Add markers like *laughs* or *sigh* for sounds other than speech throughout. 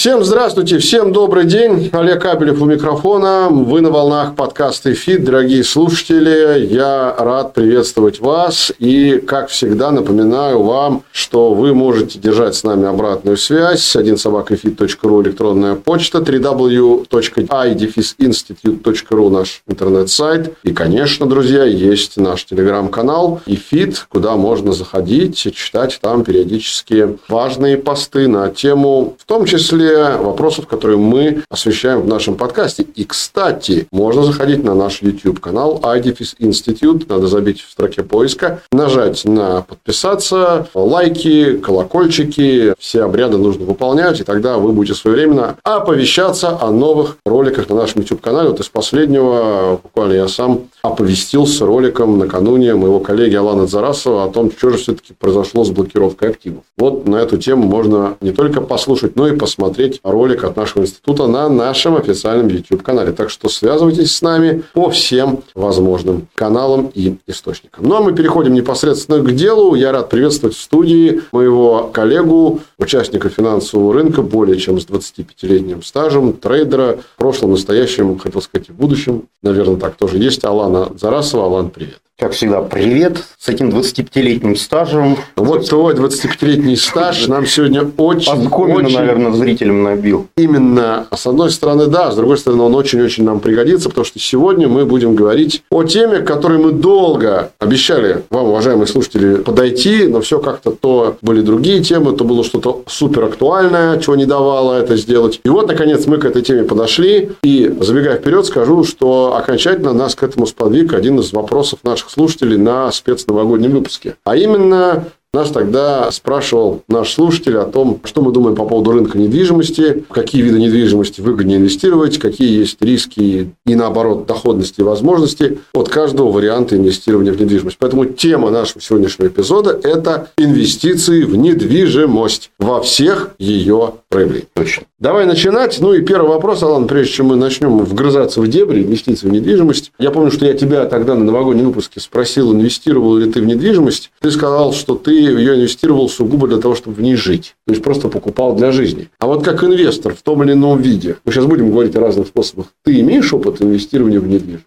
Всем здравствуйте, всем добрый день. Олег Кабелев у микрофона. Вы на волнах подкаста «Фит». Дорогие слушатели, я рад приветствовать вас. И, как всегда, напоминаю вам, что вы можете держать с нами обратную связь. 1 собакафит.ру электронная почта, www.idefisinstitute.ru наш интернет-сайт. И, конечно, друзья, есть наш телеграм-канал «Ифит», куда можно заходить читать там периодически важные посты на тему, в том числе вопросов, которые мы освещаем в нашем подкасте. И, кстати, можно заходить на наш YouTube-канал IDFIS Institute. Надо забить в строке поиска, нажать на подписаться, лайки, колокольчики. Все обряды нужно выполнять, и тогда вы будете своевременно оповещаться о новых роликах на нашем YouTube-канале. Вот из последнего буквально я сам оповестился роликом накануне моего коллеги Алана Зарасова о том, что же все-таки произошло с блокировкой активов. Вот на эту тему можно не только послушать, но и посмотреть ролик от нашего института на нашем официальном YouTube-канале. Так что связывайтесь с нами по всем возможным каналам и источникам. Ну, а мы переходим непосредственно к делу. Я рад приветствовать в студии моего коллегу, участника финансового рынка, более чем с 25-летним стажем, трейдера, в прошлом, настоящем, хотел сказать, и в будущем. Наверное, так тоже есть. Алана Зарасова. Алан, привет. Как всегда, привет с этим 25-летним стажем. Вот твой 25-летний стаж нам сегодня очень... очень, наверное, зрителям набил. Именно. С одной стороны, да, с другой стороны, он очень-очень нам пригодится, потому что сегодня мы будем говорить о теме, к которой мы долго обещали вам, уважаемые слушатели, подойти, но все как-то то были другие темы, то было что-то супер актуальное, чего не давало это сделать. И вот, наконец, мы к этой теме подошли. И, забегая вперед, скажу, что окончательно нас к этому сподвиг один из вопросов наших слушателей на спецновогоднем выпуске. А именно нас тогда спрашивал наш слушатель о том, что мы думаем по поводу рынка недвижимости, какие виды недвижимости выгоднее инвестировать, какие есть риски и, наоборот, доходности и возможности от каждого варианта инвестирования в недвижимость. Поэтому тема нашего сегодняшнего эпизода – это инвестиции в недвижимость во всех ее проявлениях. Точно. Давай начинать. Ну и первый вопрос, Алан, прежде чем мы начнем вгрызаться в дебри инвестиций в недвижимость. Я помню, что я тебя тогда на новогоднем выпуске спросил, инвестировал ли ты в недвижимость. Ты сказал, что ты ее инвестировал сугубо для того, чтобы в ней жить. То есть, просто покупал для жизни. А вот как инвестор в том или ином виде, мы сейчас будем говорить о разных способах, ты имеешь опыт инвестирования в недвижимость?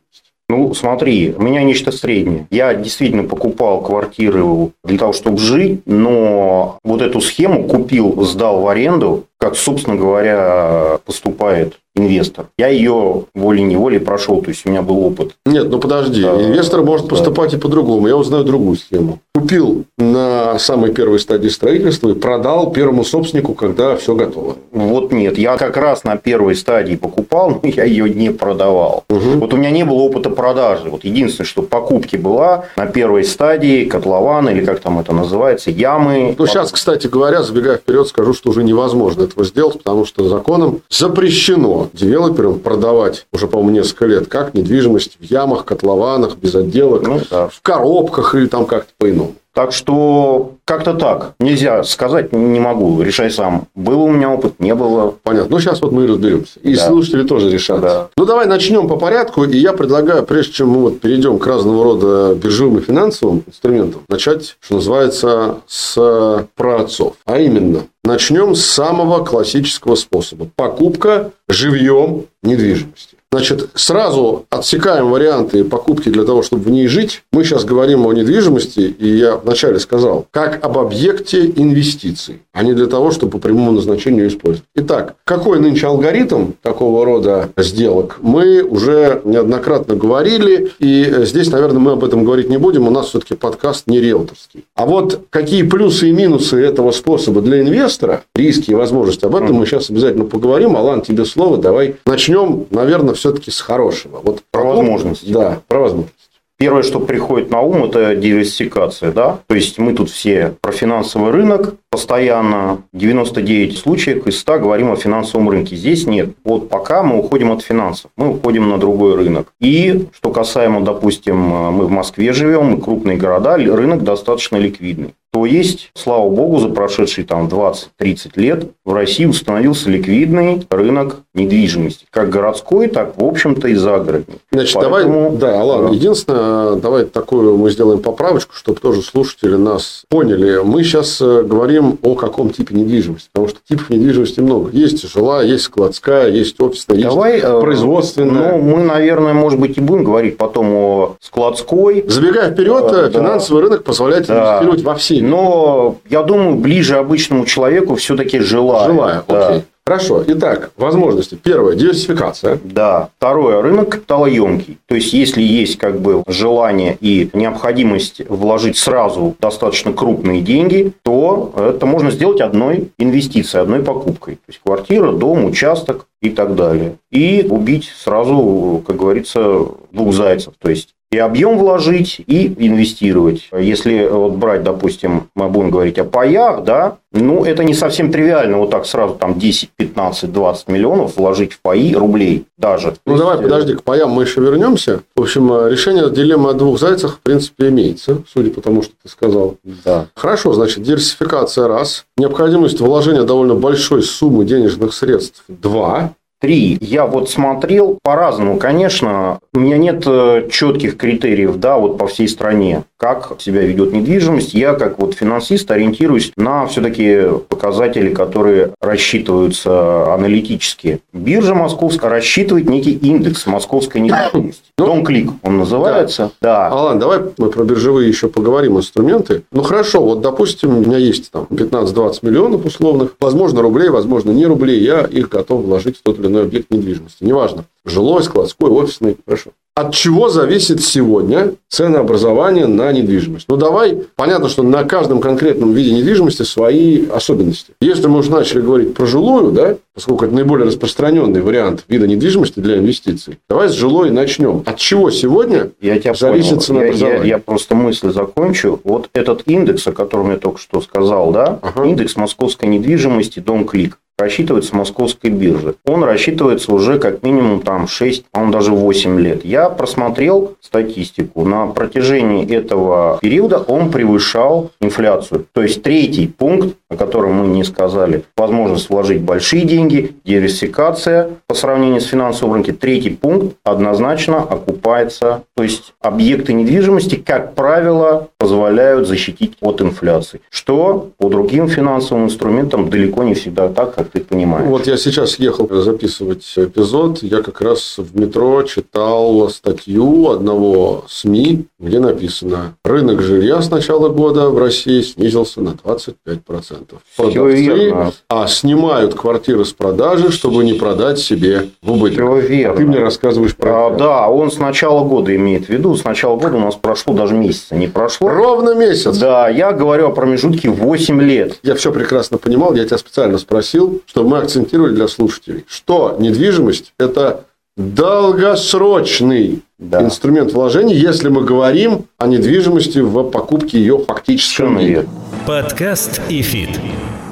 Ну, смотри, у меня нечто среднее. Я действительно покупал квартиры для того, чтобы жить, но вот эту схему купил, сдал в аренду, как, собственно говоря, поступает инвестор. Я ее волей-неволей прошел, то есть у меня был опыт. Нет, ну подожди, да, инвестор может да. поступать и по-другому. Я узнаю другую схему. Купил на самой первой стадии строительства и продал первому собственнику, когда все готово. Вот нет, я как раз на первой стадии покупал, но я ее не продавал. Угу. Вот у меня не было опыта продажи. Вот единственное, что покупки была на первой стадии котлована или как там это называется, ямы. Ну сейчас, кстати говоря, забегая вперед, скажу, что уже невозможно этого сделать, потому что законом запрещено девелоперам продавать уже, по-моему, несколько лет, как недвижимость в ямах, котлованах, без отделок, ну, да. в коробках или там как-то по-иному. Так что как-то так. Нельзя сказать, не могу. Решай сам. Был у меня опыт, не было. Понятно. Ну, сейчас вот мы и разберемся. И да. слушатели тоже решат. Да. Ну, давай начнем по порядку. И я предлагаю, прежде чем мы вот перейдем к разного рода биржевым и финансовым инструментам, начать, что называется, с праотцов. А именно, начнем с самого классического способа. Покупка живьем недвижимости. Значит, сразу отсекаем варианты покупки для того, чтобы в ней жить. Мы сейчас говорим о недвижимости, и я вначале сказал, как об объекте инвестиций, а не для того, чтобы по прямому назначению использовать. Итак, какой нынче алгоритм такого рода сделок, мы уже неоднократно говорили, и здесь, наверное, мы об этом говорить не будем, у нас все-таки подкаст не риэлторский. А вот какие плюсы и минусы этого способа для инвестора, риски и возможности, об этом мы сейчас обязательно поговорим. Алан, тебе слово, давай начнем, наверное, все-таки с хорошего. Вот про возможности. Да, про возможности. Первое, что приходит на ум, это диверсификация. Да? То есть мы тут все про финансовый рынок, постоянно 99 случаев из 100 говорим о финансовом рынке. Здесь нет. Вот пока мы уходим от финансов, мы уходим на другой рынок. И что касаемо, допустим, мы в Москве живем, мы крупные города, рынок достаточно ликвидный то есть, слава богу, за прошедшие там 20-30 лет в России установился ликвидный рынок недвижимости, как городской, так, в общем-то, и загородный. Значит, Поэтому... давай, да, ладно, да. единственное, давай такую мы сделаем поправочку, чтобы тоже слушатели нас поняли. Мы сейчас э, говорим о каком типе недвижимости, потому что типов недвижимости много. Есть жилая, есть складская, есть офисная, давай, есть э, производственная. Ну, мы, наверное, может быть, и будем говорить потом о складской. Забегая вперед, да, финансовый да. рынок позволяет да. инвестировать во все но я думаю, ближе обычному человеку все-таки жилая. Жилая, да. окей. Хорошо. Итак, возможности. Первое – диверсификация. Да. Второе – рынок капиталоемкий. То есть, если есть как бы желание и необходимость вложить сразу достаточно крупные деньги, то это можно сделать одной инвестицией, одной покупкой. То есть, квартира, дом, участок и так далее. И убить сразу, как говорится, двух зайцев. То есть, и объем вложить, и инвестировать. Если вот брать, допустим, мы будем говорить о паях, да, ну, это не совсем тривиально вот так сразу там 10, 15, 20 миллионов вложить в паи рублей даже. Ну, давай, есть... подожди, к паям мы еще вернемся. В общем, решение дилеммы о двух зайцах, в принципе, имеется, судя по тому, что ты сказал. Да. Хорошо, значит, диверсификация раз. Необходимость вложения довольно большой суммы денежных средств два. Три. Я вот смотрел по-разному, конечно. У меня нет э, четких критериев, да, вот по всей стране, как себя ведет недвижимость. Я, как вот финансист, ориентируюсь на все-таки показатели, которые рассчитываются аналитически. Биржа московская рассчитывает некий индекс московской недвижимости. Ну, Дом клик он называется. Да. да. Алан, давай мы про биржевые еще поговорим инструменты. Ну хорошо, вот допустим, у меня есть там 15-20 миллионов условных, возможно рублей, возможно не рублей, я их готов вложить в тот или иной объект недвижимости. Неважно, жилой, складской, офисный, хорошо. От чего зависит сегодня ценообразование на недвижимость? Ну, давай, понятно, что на каждом конкретном виде недвижимости свои особенности. Если мы уже начали говорить про жилую, да, поскольку это наиболее распространенный вариант вида недвижимости для инвестиций, давай с жилой начнем. От чего сегодня я тебя зависит ценообразование? Я, я, я просто мысль закончу. Вот этот индекс, о котором я только что сказал, да, ага. индекс московской недвижимости Дом Клик рассчитывается московской биржи. Он рассчитывается уже как минимум там 6, а он даже 8 лет. Я просмотрел статистику. На протяжении этого периода он превышал инфляцию. То есть третий пункт, о котором мы не сказали, возможность вложить большие деньги, диверсификация по сравнению с финансовым рынком. Третий пункт однозначно окупается. То есть объекты недвижимости, как правило, позволяют защитить от инфляции. Что по другим финансовым инструментам далеко не всегда так, как ты понимаешь. Вот я сейчас ехал записывать эпизод, я как раз в метро читал статью одного СМИ, где написано, рынок жилья с начала года в России снизился на 25%. Продавцы, а снимают квартиры с продажи, чтобы не продать себе в убыток. Все верно. Ты мне рассказываешь про а, это. Да, он с начала года имеет в виду. С начала года у нас прошло даже месяца не прошло. Ровно месяц. Да, я говорю о промежутке 8 лет. Я все прекрасно понимал, я тебя специально спросил, чтобы мы акцентировали для слушателей, что недвижимость – это долгосрочный да. инструмент вложений, если мы говорим о недвижимости в покупке ее фактическом мире. Подкаст и фит.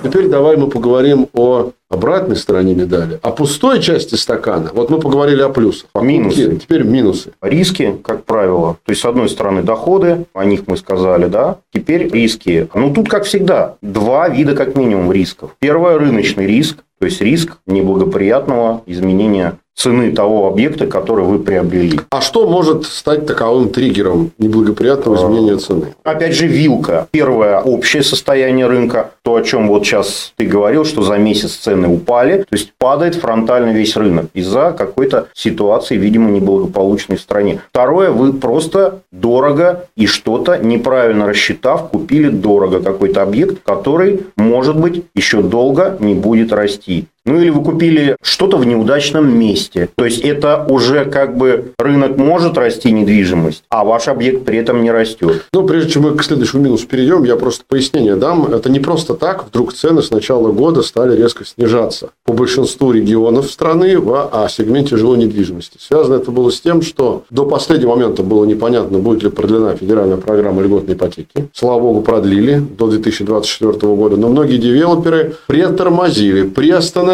Теперь давай мы поговорим о обратной стороне медали, о пустой части стакана. Вот мы поговорили о плюсах. Покупки, минусы. Теперь минусы. Риски, как правило. То есть, с одной стороны, доходы, о них мы сказали, да. Теперь риски. Ну, тут, как всегда, два вида, как минимум, рисков. Первое – рыночный риск. То есть, риск неблагоприятного изменения цены того объекта, который вы приобрели. А что может стать таковым триггером неблагоприятного изменения цены? Опять же, вилка. Первое – общее состояние рынка. То, о чем вот сейчас ты говорил, что за месяц цены упали. То есть, падает фронтально весь рынок из-за какой-то ситуации, видимо, неблагополучной в стране. Второе – вы просто дорого и что-то неправильно рассчитав, купили дорого какой-то объект, который, может быть, еще долго не будет расти. Ну или вы купили что-то в неудачном месте. То есть это уже как бы рынок может расти недвижимость, а ваш объект при этом не растет. Ну, прежде чем мы к следующему минусу перейдем, я просто пояснение дам. Это не просто так. Вдруг цены с начала года стали резко снижаться по большинству регионов страны в а, сегменте жилой недвижимости. Связано это было с тем, что до последнего момента было непонятно, будет ли продлена федеральная программа льготной ипотеки. Слава богу, продлили до 2024 года. Но многие девелоперы притормозили, приостановили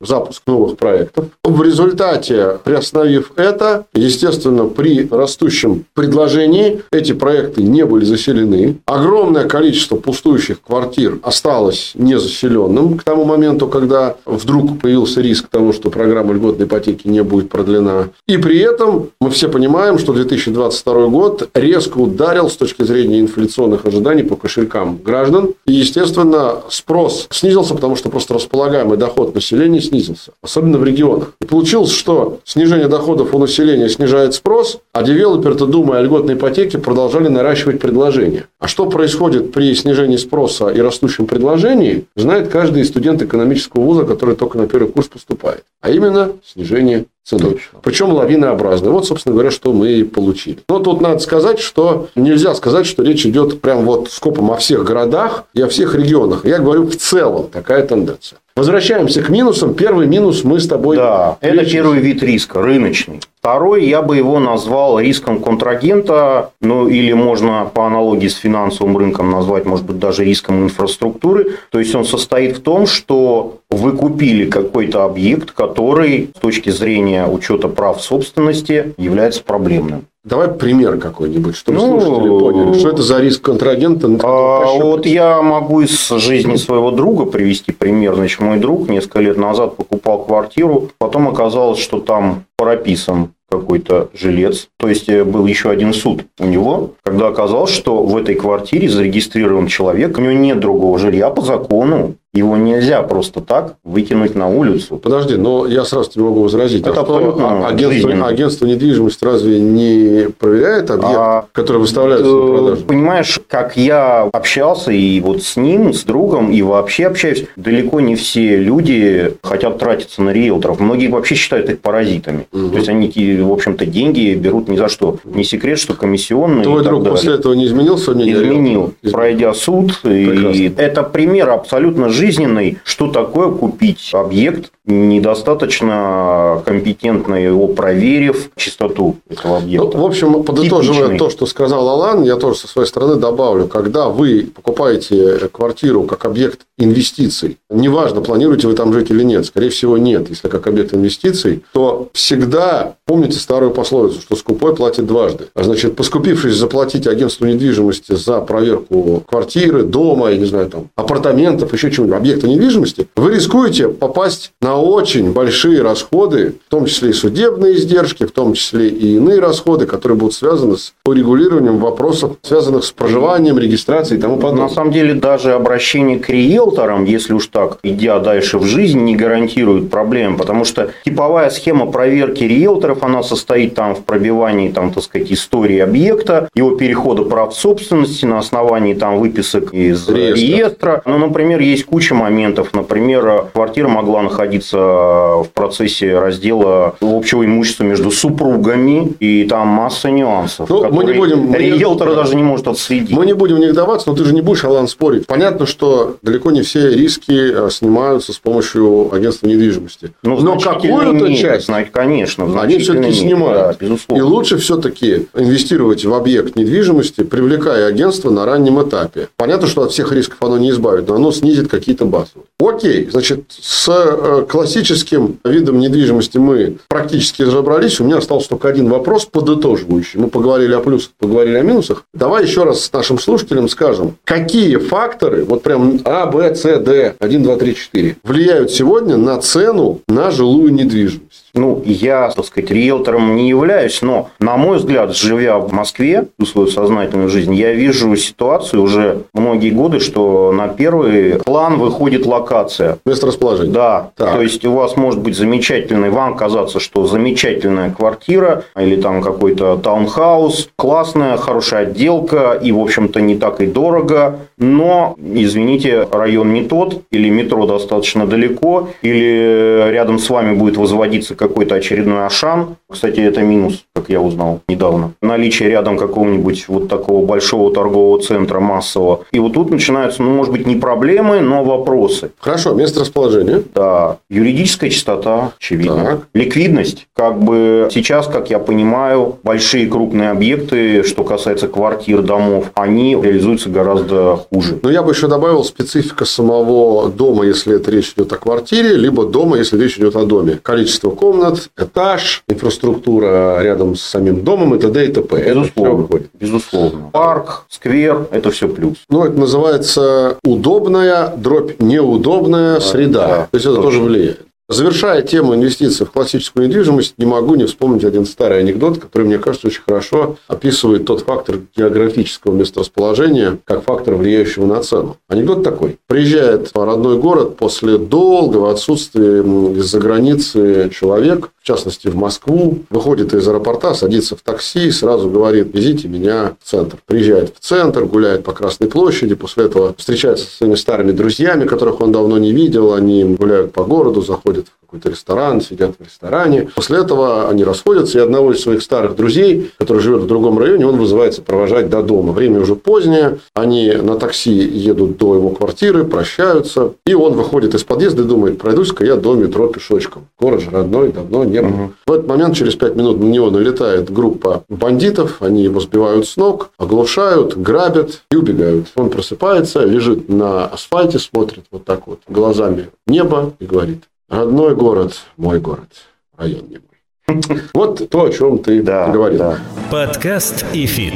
запуск новых проектов. В результате, приостановив это, естественно, при растущем предложении эти проекты не были заселены. Огромное количество пустующих квартир осталось незаселенным к тому моменту, когда вдруг появился риск того, что программа льготной ипотеки не будет продлена. И при этом мы все понимаем, что 2022 год резко ударил с точки зрения инфляционных ожиданий по кошелькам граждан. И, естественно, спрос снизился, потому что просто располагаемый доход населения снизился, особенно в регионах. И получилось, что снижение доходов у населения снижает спрос, а девелоперы-то, думая о льготной ипотеке, продолжали наращивать предложение. А что происходит при снижении спроса и растущем предложении, знает каждый студент экономического вуза, который только на первый курс поступает. А именно снижение цены. Причем лавинообразно. Вот, собственно говоря, что мы и получили. Но тут надо сказать, что нельзя сказать, что речь идет прям вот скопом о всех городах и о всех регионах. Я говорю в целом такая тенденция. Возвращаемся к минусам. Первый минус мы с тобой... Да, это первый вид риска, рыночный. Второй, я бы его назвал риском контрагента, ну или можно по аналогии с финансовым рынком назвать, может быть, даже риском инфраструктуры. То есть он состоит в том, что вы купили какой-то объект, который с точки зрения учета прав собственности является проблемным. Давай пример какой-нибудь, чтобы ну, слушатели поняли, что это за риск контрагента. А, вот я могу из жизни своего друга привести пример. Значит, мой друг несколько лет назад покупал квартиру, потом оказалось, что там прописан какой-то жилец. То есть э, был еще один суд у него, когда оказалось, что в этой квартире зарегистрирован человек, у него нет другого жилья по закону. Его нельзя просто так выкинуть на улицу. Подожди, но я сразу тебе могу возразить. Это а абсолютно агентство, агентство недвижимости разве не проверяет объект, а, который выставляется на э, продажу? Понимаешь, как я общался и вот с ним, с другом, и вообще общаюсь, далеко не все люди хотят тратиться на риэлторов. Многие вообще считают их паразитами. Угу. То есть, они, в общем-то, деньги берут ни за что. Не секрет, что комиссионные Твой друг далее. после этого не изменил свое мнение? Изменил, пройдя суд. И это пример абсолютно жизни жизненный, что такое купить объект, недостаточно компетентно его проверив чистоту этого объекта. Ну, в общем, подытоживая Типичный. то, что сказал Алан, я тоже со своей стороны добавлю, когда вы покупаете квартиру как объект инвестиций, неважно, планируете вы там жить или нет, скорее всего нет, если как объект инвестиций, то всегда помните старую пословицу, что скупой платит дважды. А значит, поскупившись заплатить агентству недвижимости за проверку квартиры, дома, я не знаю, там, апартаментов, еще чего-нибудь, объекта недвижимости, вы рискуете попасть на очень большие расходы, в том числе и судебные издержки, в том числе и иные расходы, которые будут связаны с урегулированием вопросов, связанных с проживанием, регистрацией и тому подобное. На самом деле, даже обращение к риэлторам, если уж так, идя дальше в жизнь, не гарантирует проблем, потому что типовая схема проверки риэлторов, она состоит там в пробивании, там, так сказать, истории объекта, его перехода прав собственности на основании там выписок из реестра. реестра. Ну, например, есть куча моментов. Например, квартира могла находиться в процессе раздела общего имущества между супругами, и там масса нюансов, ну, мы не будем, риэлтор мы... даже не может отследить. Мы не будем в них даваться, но ты же не будешь, Алан, спорить. Понятно, что далеко не все риски э, снимаются с помощью агентства недвижимости. Ну, но какую-то часть, знать, конечно, они все-таки снимают. Да, безусловно. И лучше все-таки инвестировать в объект недвижимости, привлекая агентство на раннем этапе. Понятно, что от всех рисков оно не избавит, но оно снизит какие-то базовые. Окей, значит, с э, классическим видом недвижимости мы практически разобрались. У меня остался только один вопрос подытоживающий. Мы поговорили о плюсах, поговорили о минусах. Давай еще раз с нашим слушателям скажем, какие факторы, вот прям А, Б, С, Д, 1, 2, 3, 4, влияют сегодня на цену на жилую недвижимость. Ну, я, так сказать, риэлтором не являюсь, но, на мой взгляд, живя в Москве всю свою сознательную жизнь, я вижу ситуацию уже многие годы, что на первый план выходит локация. Место расположения. Да. Так. То есть, у вас может быть замечательный, вам казаться, что замечательная квартира или там какой-то таунхаус, классная, хорошая отделка и, в общем-то, не так и дорого но, извините, район не тот, или метро достаточно далеко, или рядом с вами будет возводиться какой-то очередной Ашан. Кстати, это минус, как я узнал недавно. Наличие рядом какого-нибудь вот такого большого торгового центра массового. И вот тут начинаются, ну, может быть, не проблемы, но вопросы. Хорошо, место расположения. Да, юридическая чистота, очевидно. Так. Ликвидность. Как бы сейчас, как я понимаю, большие крупные объекты, что касается квартир, домов, они реализуются гораздо хуже. Но я бы еще добавил специфика самого дома, если это речь идет о квартире, либо дома, если речь идет о доме. Количество комнат, этаж, инфраструктура рядом с самим домом и т.д. и т.п. Это Безусловно. выходит. Безусловно. Парк, сквер – это все плюс. Ну, это называется удобная, дробь неудобная среда. да, То есть, это точно. тоже влияет. Завершая тему инвестиций в классическую недвижимость, не могу не вспомнить один старый анекдот, который, мне кажется, очень хорошо описывает тот фактор географического месторасположения, как фактор, влияющего на цену. Анекдот такой. Приезжает в родной город после долгого отсутствия из-за границы человек, в частности, в Москву, выходит из аэропорта, садится в такси и сразу говорит, везите меня в центр. Приезжает в центр, гуляет по Красной площади, после этого встречается со своими старыми друзьями, которых он давно не видел, они гуляют по городу, заходят в какой-то ресторан, сидят в ресторане. После этого они расходятся, и одного из своих старых друзей, который живет в другом районе, он вызывается провожать до дома. Время уже позднее, они на такси едут до его квартиры, прощаются, и он выходит из подъезда и думает, пройдусь-ка я до метро пешочком. Город же родной, давно не был. Мгм. В этот момент, через пять минут, на него налетает группа бандитов, они его сбивают с ног, оглушают, грабят и убегают. Он просыпается, лежит на асфальте, смотрит вот так вот глазами небо и говорит, родной город, мой город, район не мой. Вот то, о чем ты Да, говорил. да. Подкаст и фит.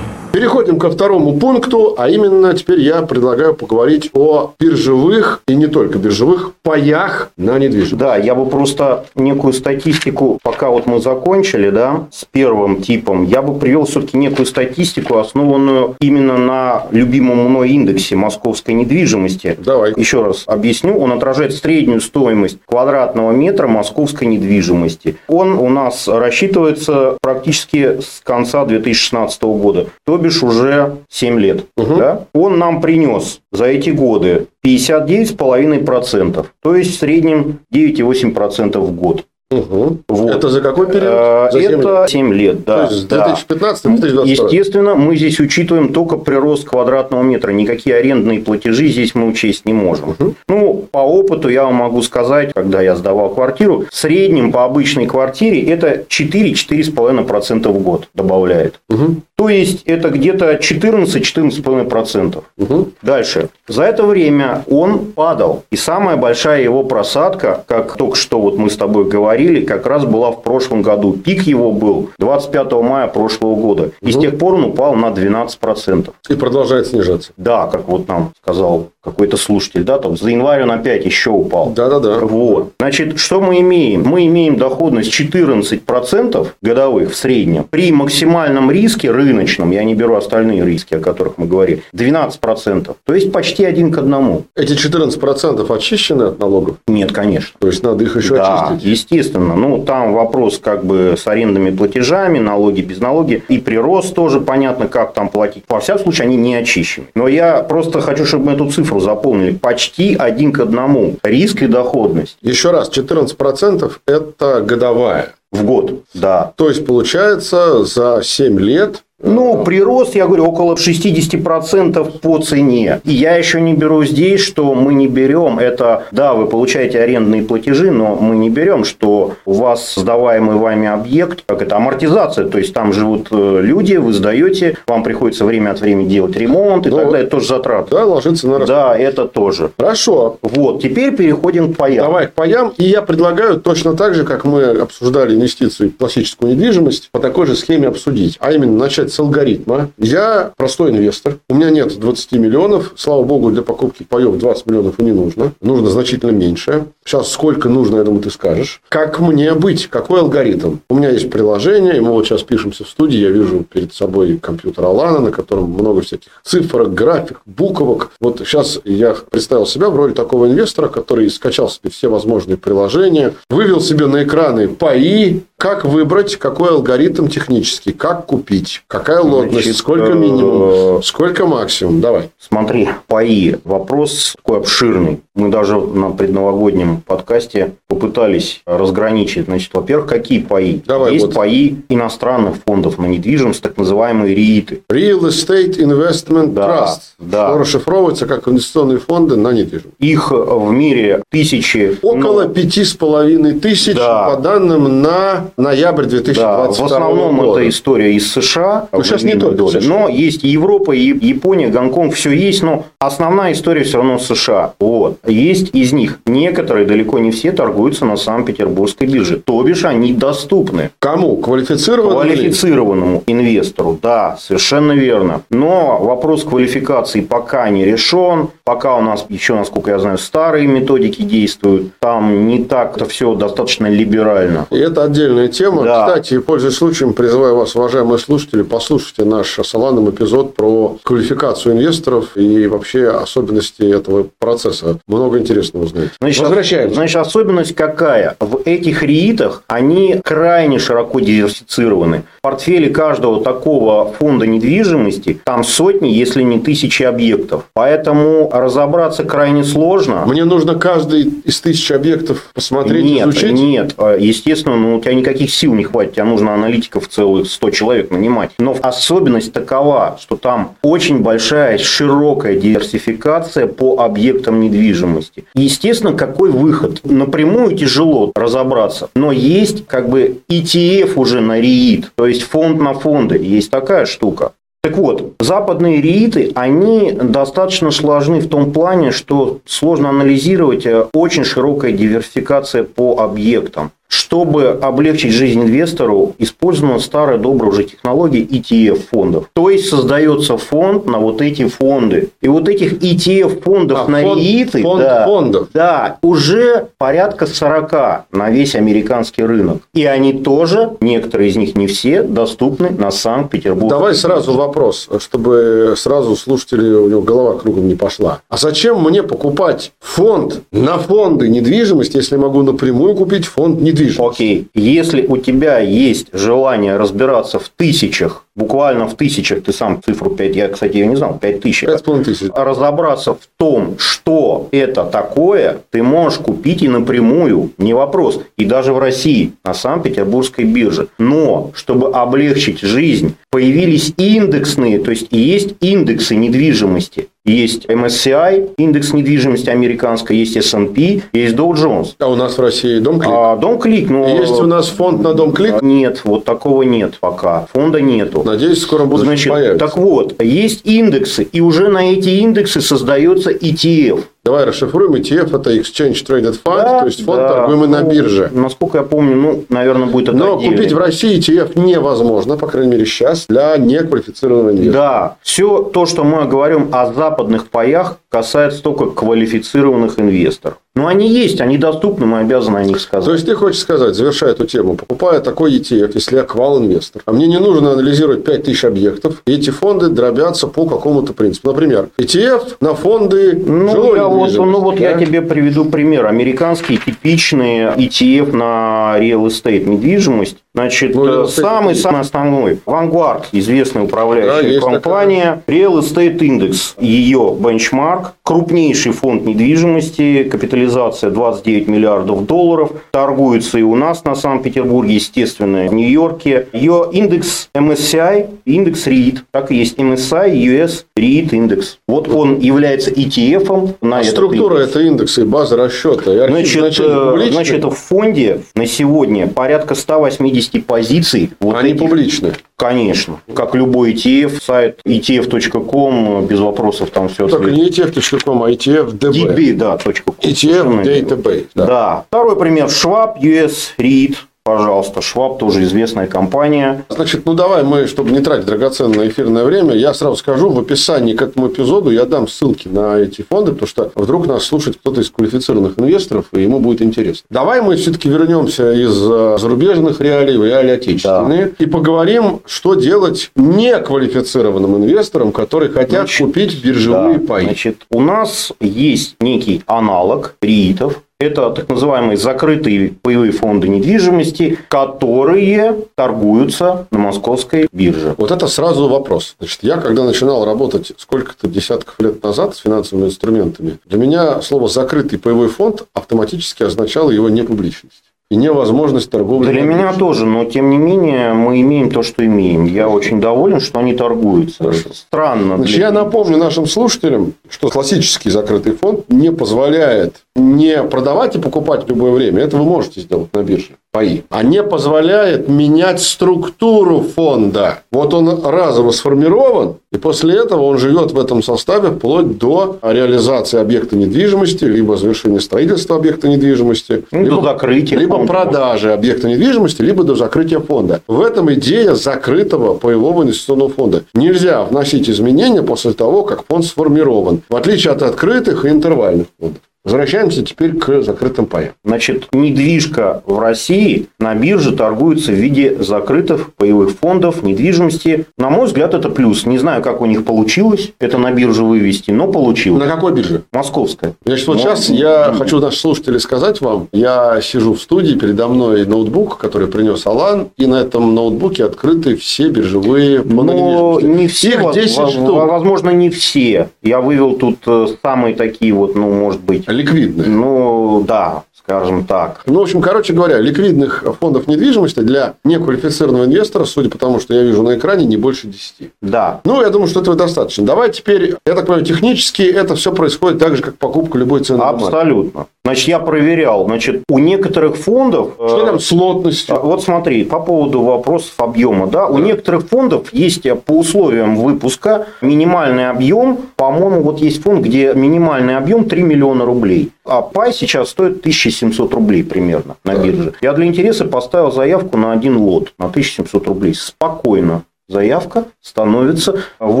Переходим ко второму пункту, а именно теперь я предлагаю поговорить о биржевых и не только биржевых паях на недвижимость. Да, я бы просто некую статистику, пока вот мы закончили, да, с первым типом, я бы привел все-таки некую статистику, основанную именно на любимом мной индексе московской недвижимости. Давай. Еще раз объясню. Он отражает среднюю стоимость квадратного метра московской недвижимости. Он у нас рассчитывается практически с конца 2016 года, то бишь уже 7 лет. Мгм. Да? Он нам принес за эти годы 59,5%, то есть в среднем 9,8% в год. Угу. Вот. Это за какой период? Э, За семь Это лет? 7 лет, да. То есть с да. 2015 по 2022. Естественно, мы здесь учитываем только прирост квадратного метра. Никакие арендные платежи здесь мы учесть не можем. Ну, по опыту я вам могу сказать, когда я сдавал квартиру, в среднем по обычной квартире это 4-4,5% в год добавляет. Мгм. То есть, это где-то 14-14,5%. Мгм. Дальше. За это время он падал. И самая большая его просадка, как только что вот мы с тобой говорили, как раз была в прошлом году. Пик его был 25 мая прошлого года. И с Мгм. тех пор он упал на 12%. И продолжает снижаться. Да, как вот нам сказал какой-то слушатель, да, там за январь он опять еще упал. Да-да-да. Вот. Значит, что мы имеем? Мы имеем доходность 14% годовых в среднем. При максимальном риске рыночном, я не беру остальные риски, о которых мы говорили, 12%. То есть, почти один к одному. Эти 14% очищены от налогов? Нет, конечно. То есть, надо их еще Да, очистить? естественно. Ну, там вопрос как бы с арендными платежами, налоги, без налоги. И прирост тоже понятно, как там платить. Во всяком случае, они не очищены. Но я просто хочу, чтобы мы эту цифру запомнили. Почти один к одному. Риск и доходность Еще раз, 14% это годовая. в год. Да. То есть, получается, за 7 лет Ну, прирост, я говорю, около 60% по цене. И я еще не беру здесь, что мы не берем. Это, да, вы получаете арендные платежи, но мы не берем, что у вас сдаваемый вами объект, как это, амортизация. То есть, там живут э, люди, вы сдаете, вам приходится время от времени делать ремонт и Ну, так далее. Это тоже затраты. да, ложится на расход. Да, это тоже. Хорошо. Вот, теперь переходим к паям. Давай к паям. И я предлагаю точно так же, как мы обсуждали инвестиции в классическую недвижимость, по такой же схеме обсудить. А именно, начать с алгоритма. Я простой инвестор. У меня нет 20 миллионов. Слава богу, для покупки паев 20 миллионов и не нужно. Нужно значительно меньше. Сейчас сколько нужно, я думаю, ты скажешь. Как мне быть? Какой алгоритм? У меня есть приложение, и мы вот сейчас пишемся в студии. Я вижу перед собой компьютер Алана, на котором много всяких цифрок, график, буквок. Вот сейчас я представил себя в роли такого инвестора, который скачал себе все возможные приложения, вывел себе на экраны паи, Как выбрать, какой алгоритм технический, как купить, какая лотность, Значит, сколько минимум, э, сколько максимум. Давай. Смотри, паи. Вопрос такой обширный. Мы даже на предновогоднем подкасте попытались разграничить. Значит, во-первых, какие паи? Давай Есть вот. паи иностранных фондов на недвижимость, так называемые РИИТы. Real Estate Investment да, Trust. Да. Что расшифровывается как инвестиционные фонды на недвижимость. Их в мире тысячи. Около пяти с половиной тысяч да. по данным на ноябрь 2022 да. В основном года. это история из США. Ну, сейчас не только доля, Но есть и Европа, и Япония, Гонконг, все есть. Но основная история все равно США. Вот. Есть из них некоторые, далеко не все, торгуются на Санкт-Петербургской бирже. То бишь, они доступны. Кому? Квалифицированному? Квалифицированному инвестору, да, совершенно верно. Но вопрос квалификации пока не решен. Пока у нас еще, насколько я знаю, старые методики действуют. Там не так это все достаточно либерально. И это отдельная тема. Да. Кстати, пользуясь случаем, призываю вас, уважаемые слушатели, послушайте наш с Аланом эпизод про квалификацию инвесторов и вообще особенности этого процесса. Много интересного узнаете. Значит, Возвращаемся. Значит, особенность какая? В этих риитах они крайне широко диверсифицированы. В портфеле каждого такого фонда недвижимости там сотни, если не тысячи объектов. Поэтому разобраться крайне сложно. Мне нужно каждый из тысяч объектов посмотреть, нет, изучить? Нет, естественно, ну, у тебя никаких сил не хватит. Тебе нужно аналитиков целых 100 человек нанимать. Но особенность такова, что там очень большая, широкая диверсификация по объектам недвижимости. Естественно, какой выход? Напрямую тяжело разобраться. Но есть как бы ETF уже на РИИТ, то есть фонд на фонды. Есть такая штука. Так вот, западные рииты, они достаточно сложны в том плане, что сложно анализировать э, очень широкая диверсификация по объектам. Чтобы облегчить жизнь инвестору, использована старая добрая уже технология ETF фондов. То есть создается фонд на вот эти фонды. И вот этих ETF фондов а, на фонд, РИИТы фонд да, фондов. да, уже порядка 40 на весь американский рынок. И они тоже, некоторые из них не все, доступны на Санкт-Петербург. Давай сразу вопрос, чтобы сразу слушатели, у него голова кругом не пошла. А зачем мне покупать фонд на фонды недвижимости, если могу напрямую купить фонд недвижимости? Недвижимость. Окей. Если у тебя есть желание разбираться в тысячах буквально в тысячах, ты сам цифру 5, я, кстати, ее не знал, 5 тысяч. 5,5 тысяч. Разобраться в том, что это такое, ты можешь купить и напрямую, не вопрос. И даже в России, на Санкт-Петербургской бирже. Но, чтобы облегчить жизнь, появились индексные, то есть есть индексы недвижимости. Есть MSCI, индекс недвижимости американской, есть S&P, есть Dow Jones. А у нас в России Дом Клик? А, Дом Клик, ну... Есть у нас фонд на Дом Клик? Нет, вот такого нет пока. Фонда нету. Надеюсь, скоро будут Значит, появятся. Так вот, есть индексы, и уже на эти индексы создается ETF. Давай расшифруем. ETF – это Exchange Traded Fund, да, то есть фонд, да. торгуемый ну, на бирже. Насколько я помню, ну, наверное, будет это Но отдельный. купить в России ETF невозможно, по крайней мере, сейчас, для неквалифицированного инвестора. Да. Все то, что мы говорим о западных паях, касается только квалифицированных инвесторов. Но они есть, они доступны, мы обязаны о них сказать. То есть, ты хочешь сказать, завершая эту тему, покупая такой ETF, если я квал-инвестор, а мне не нужно анализировать 5000 объектов, и эти фонды дробятся по какому-то принципу. Например, ETF на фонды ну, я вот, Ну, вот да? я тебе приведу пример. Американские типичные ETF на real estate недвижимость. Значит, ну, самый, самый основной. Vanguard, известная управляющая да, компания. Такая. Real Estate Index, ее бенчмарк. Крупнейший фонд недвижимости, капитализация капитализация 29 миллиардов долларов. Торгуется и у нас на Санкт-Петербурге, естественно, в Нью-Йорке. Ее индекс MSCI, индекс REIT. Так и есть MSCI US REIT индекс. Вот он является ETF на а этот структура индекс. это индексы, база расчета. И значит, э, значит, в фонде на сегодня порядка 180 позиций. Вот Они этих. публичны. Конечно. Как любой ETF, сайт etf.com, без вопросов там все. Так не etf.com, а etf.db. DB, да, .com. ETF Database. Да. да. Второй пример. Schwab US REIT. Пожалуйста, Шваб тоже известная компания. Значит, ну давай мы, чтобы не тратить драгоценное эфирное время, я сразу скажу, в описании к этому эпизоду я дам ссылки на эти фонды, потому что вдруг нас слушает кто-то из квалифицированных инвесторов, и ему будет интересно. Давай мы все-таки вернемся из э, зарубежных реалий в реалии отечественные да. и поговорим, что делать неквалифицированным инвесторам, которые хотят значит, купить биржевые да. паи. Значит, у нас есть некий аналог риитов, Это так называемые закрытые паевые фонды недвижимости, которые торгуются на московской бирже. Вот это сразу вопрос. Значит, я когда начинал работать сколько-то десятков лет назад с финансовыми инструментами, для меня слово «закрытый паевой фонд» автоматически означало его непубличность и невозможность торговли. Для меня тоже, но тем не менее мы имеем то, что имеем. Я очень доволен, что они торгуются. Хорошо. Странно. Значит, я напомню нашим слушателям, что классический закрытый фонд не позволяет не продавать и покупать в любое время. Это вы можете сделать на бирже паи, а не позволяет менять структуру фонда. Вот он разово сформирован, и после этого он живет в этом составе вплоть до реализации объекта недвижимости, либо завершения строительства объекта недвижимости, ну, либо, до закрытия либо фонда. продажи объекта недвижимости, либо до закрытия фонда. В этом идея закрытого паевого инвестиционного фонда. Нельзя вносить изменения после того, как фонд сформирован, в отличие от открытых и интервальных фондов. Возвращаемся теперь к закрытым паям. Значит, недвижка в России на бирже торгуется в виде закрытых паевых фондов недвижимости. На мой взгляд, это плюс. Не знаю, как у них получилось это на биржу вывести, но получилось. На какой бирже? Московская. Значит, вот но... сейчас я хочу наших слушателей сказать вам. Я сижу в студии, передо мной ноутбук, который принес Алан, и на этом ноутбуке открыты все биржевые Но не все. Их 10 штук. Возможно, не все. Я вывел тут э, самые такие вот, ну, может быть, ликвидных. Ну, да, скажем так. Ну, в общем, короче говоря, ликвидных фондов недвижимости для неквалифицированного инвестора, судя по тому, что я вижу на экране, не больше 10. Да. Ну, я думаю, что этого достаточно. Давай теперь, я так понимаю, технически это все происходит так же, как покупка любой бумаги. Абсолютно. Значит, я проверял. Значит, у некоторых фондов... Что там с лотностью? Вот смотри, по поводу вопросов объема. Да. У некоторых фондов есть по условиям выпуска минимальный объем. По-моему, вот есть фонд, где минимальный объем 3 миллиона рублей. А пай сейчас стоит 1700 рублей примерно на бирже. Я для интереса поставил заявку на один лот на 1700 рублей. Спокойно заявка становится в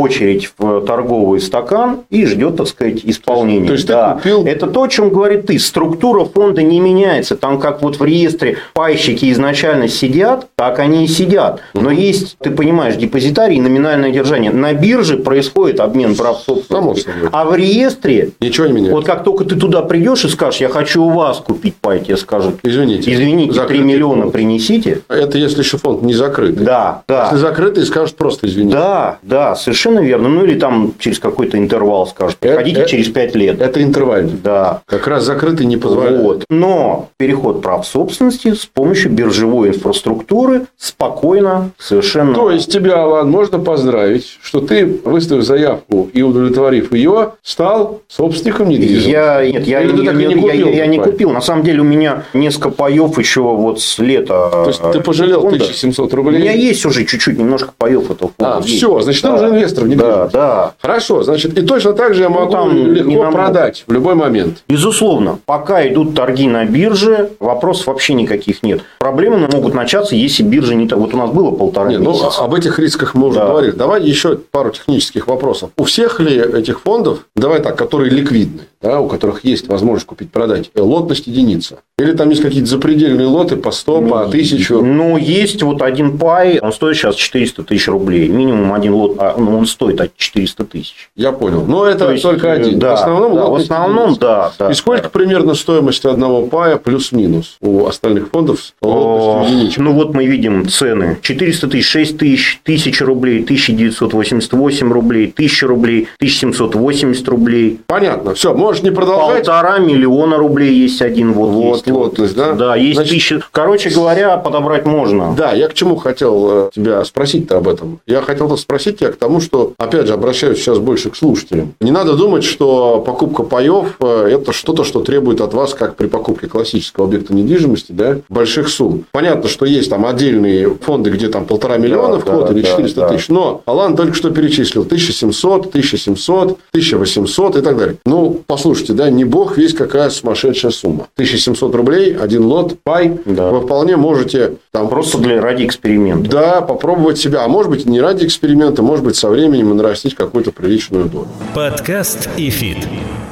очередь в торговый стакан и ждет, так сказать, исполнения. То есть, да. купил... Это то, о чем говорит ты. Структура фонда не меняется. Там, как вот в реестре пайщики изначально сидят, так они и сидят. Но есть, ты понимаешь, депозитарий и номинальное держание. На бирже происходит обмен прав собственности. А в реестре... Ничего не меняется. Вот как только ты туда придешь и скажешь, я хочу у вас купить пай, тебе скажут, извините, извините 3 миллиона фонд. принесите. Это если еще фонд не закрытый. Да, да. Если закрытый, скажут просто извините. Да, да, совершенно верно. Ну, или там через какой-то интервал скажут, приходите это, через 5 лет. Это интервальный. Да. Как раз закрытый не позволяет. Вот. Но переход прав собственности с помощью биржевой инфраструктуры спокойно, совершенно... То есть, тебя, Алан, можно поздравить, что ты, выставив заявку и удовлетворив ее, стал собственником недвижимости. Я, нет, я, не, я, не, купил, я, я не купил. На самом деле, у меня несколько паев еще вот с лета. То есть, ты пожалел фонда. 1700 рублей? У меня есть уже чуть-чуть немножко паев этого фонда. А, все, значит, да. уже инвестор в недвижимость. Да, да. Хорошо, значит, и точно так же я могу ну, там легко продать в любой момент. Безусловно. Пока идут торги на бирже, вопросов вообще никаких нет. Проблемы могут начаться, если биржа не... Вот у нас было полтора нет, ну, месяца. Ну, об этих рисках мы уже да. говорили. Давай еще пару технических вопросов. У всех ли этих фондов, давай так, которые ликвидны, да, у которых есть возможность купить, продать, лотность единица? Или там есть какие-то запредельные лоты по 100, по 1000? Ну, есть вот один пай, он стоит сейчас 400 тысяч рублей. Минимум один лот, а, ну, он стоит от 400 тысяч. Я понял. Но это есть, только один. Да, в основном, да, в основном да, да. И сколько да. примерно стоимость одного пая плюс-минус у остальных фондов лотностью Ну, вот мы видим цены. 400 тысяч, 6 тысяч, 1000 рублей, 1988 рублей, 1000 рублей, 1780 рублей. Понятно. Все, можешь не продолжать. Полтора миллиона рублей есть один вот, вот есть плотность, да? Да, есть Значит, тысячи. Короче говоря, подобрать можно. Да, я к чему хотел э, тебя спросить-то об этом. Я хотел спросить тебя к тому, что, опять же, обращаюсь сейчас больше к слушателям. Не надо думать, что покупка паев э, – это что-то, что требует от вас, как при покупке классического объекта недвижимости, да, больших сумм. Понятно, что есть там отдельные фонды, где там полтора миллиона да, вход да, или 400 да, тысяч, но Алан только что перечислил 1700, 1700, 1800 и так далее. Ну, послушайте, да, не бог весь какая сумасшедшая сумма. 1700 рублей, один лот, пай, да. вы вполне можете там просто для ради эксперимента. Да, попробовать себя. А может быть, не ради эксперимента, может быть, со временем и нарастить какую-то приличную долю. Подкаст и фит.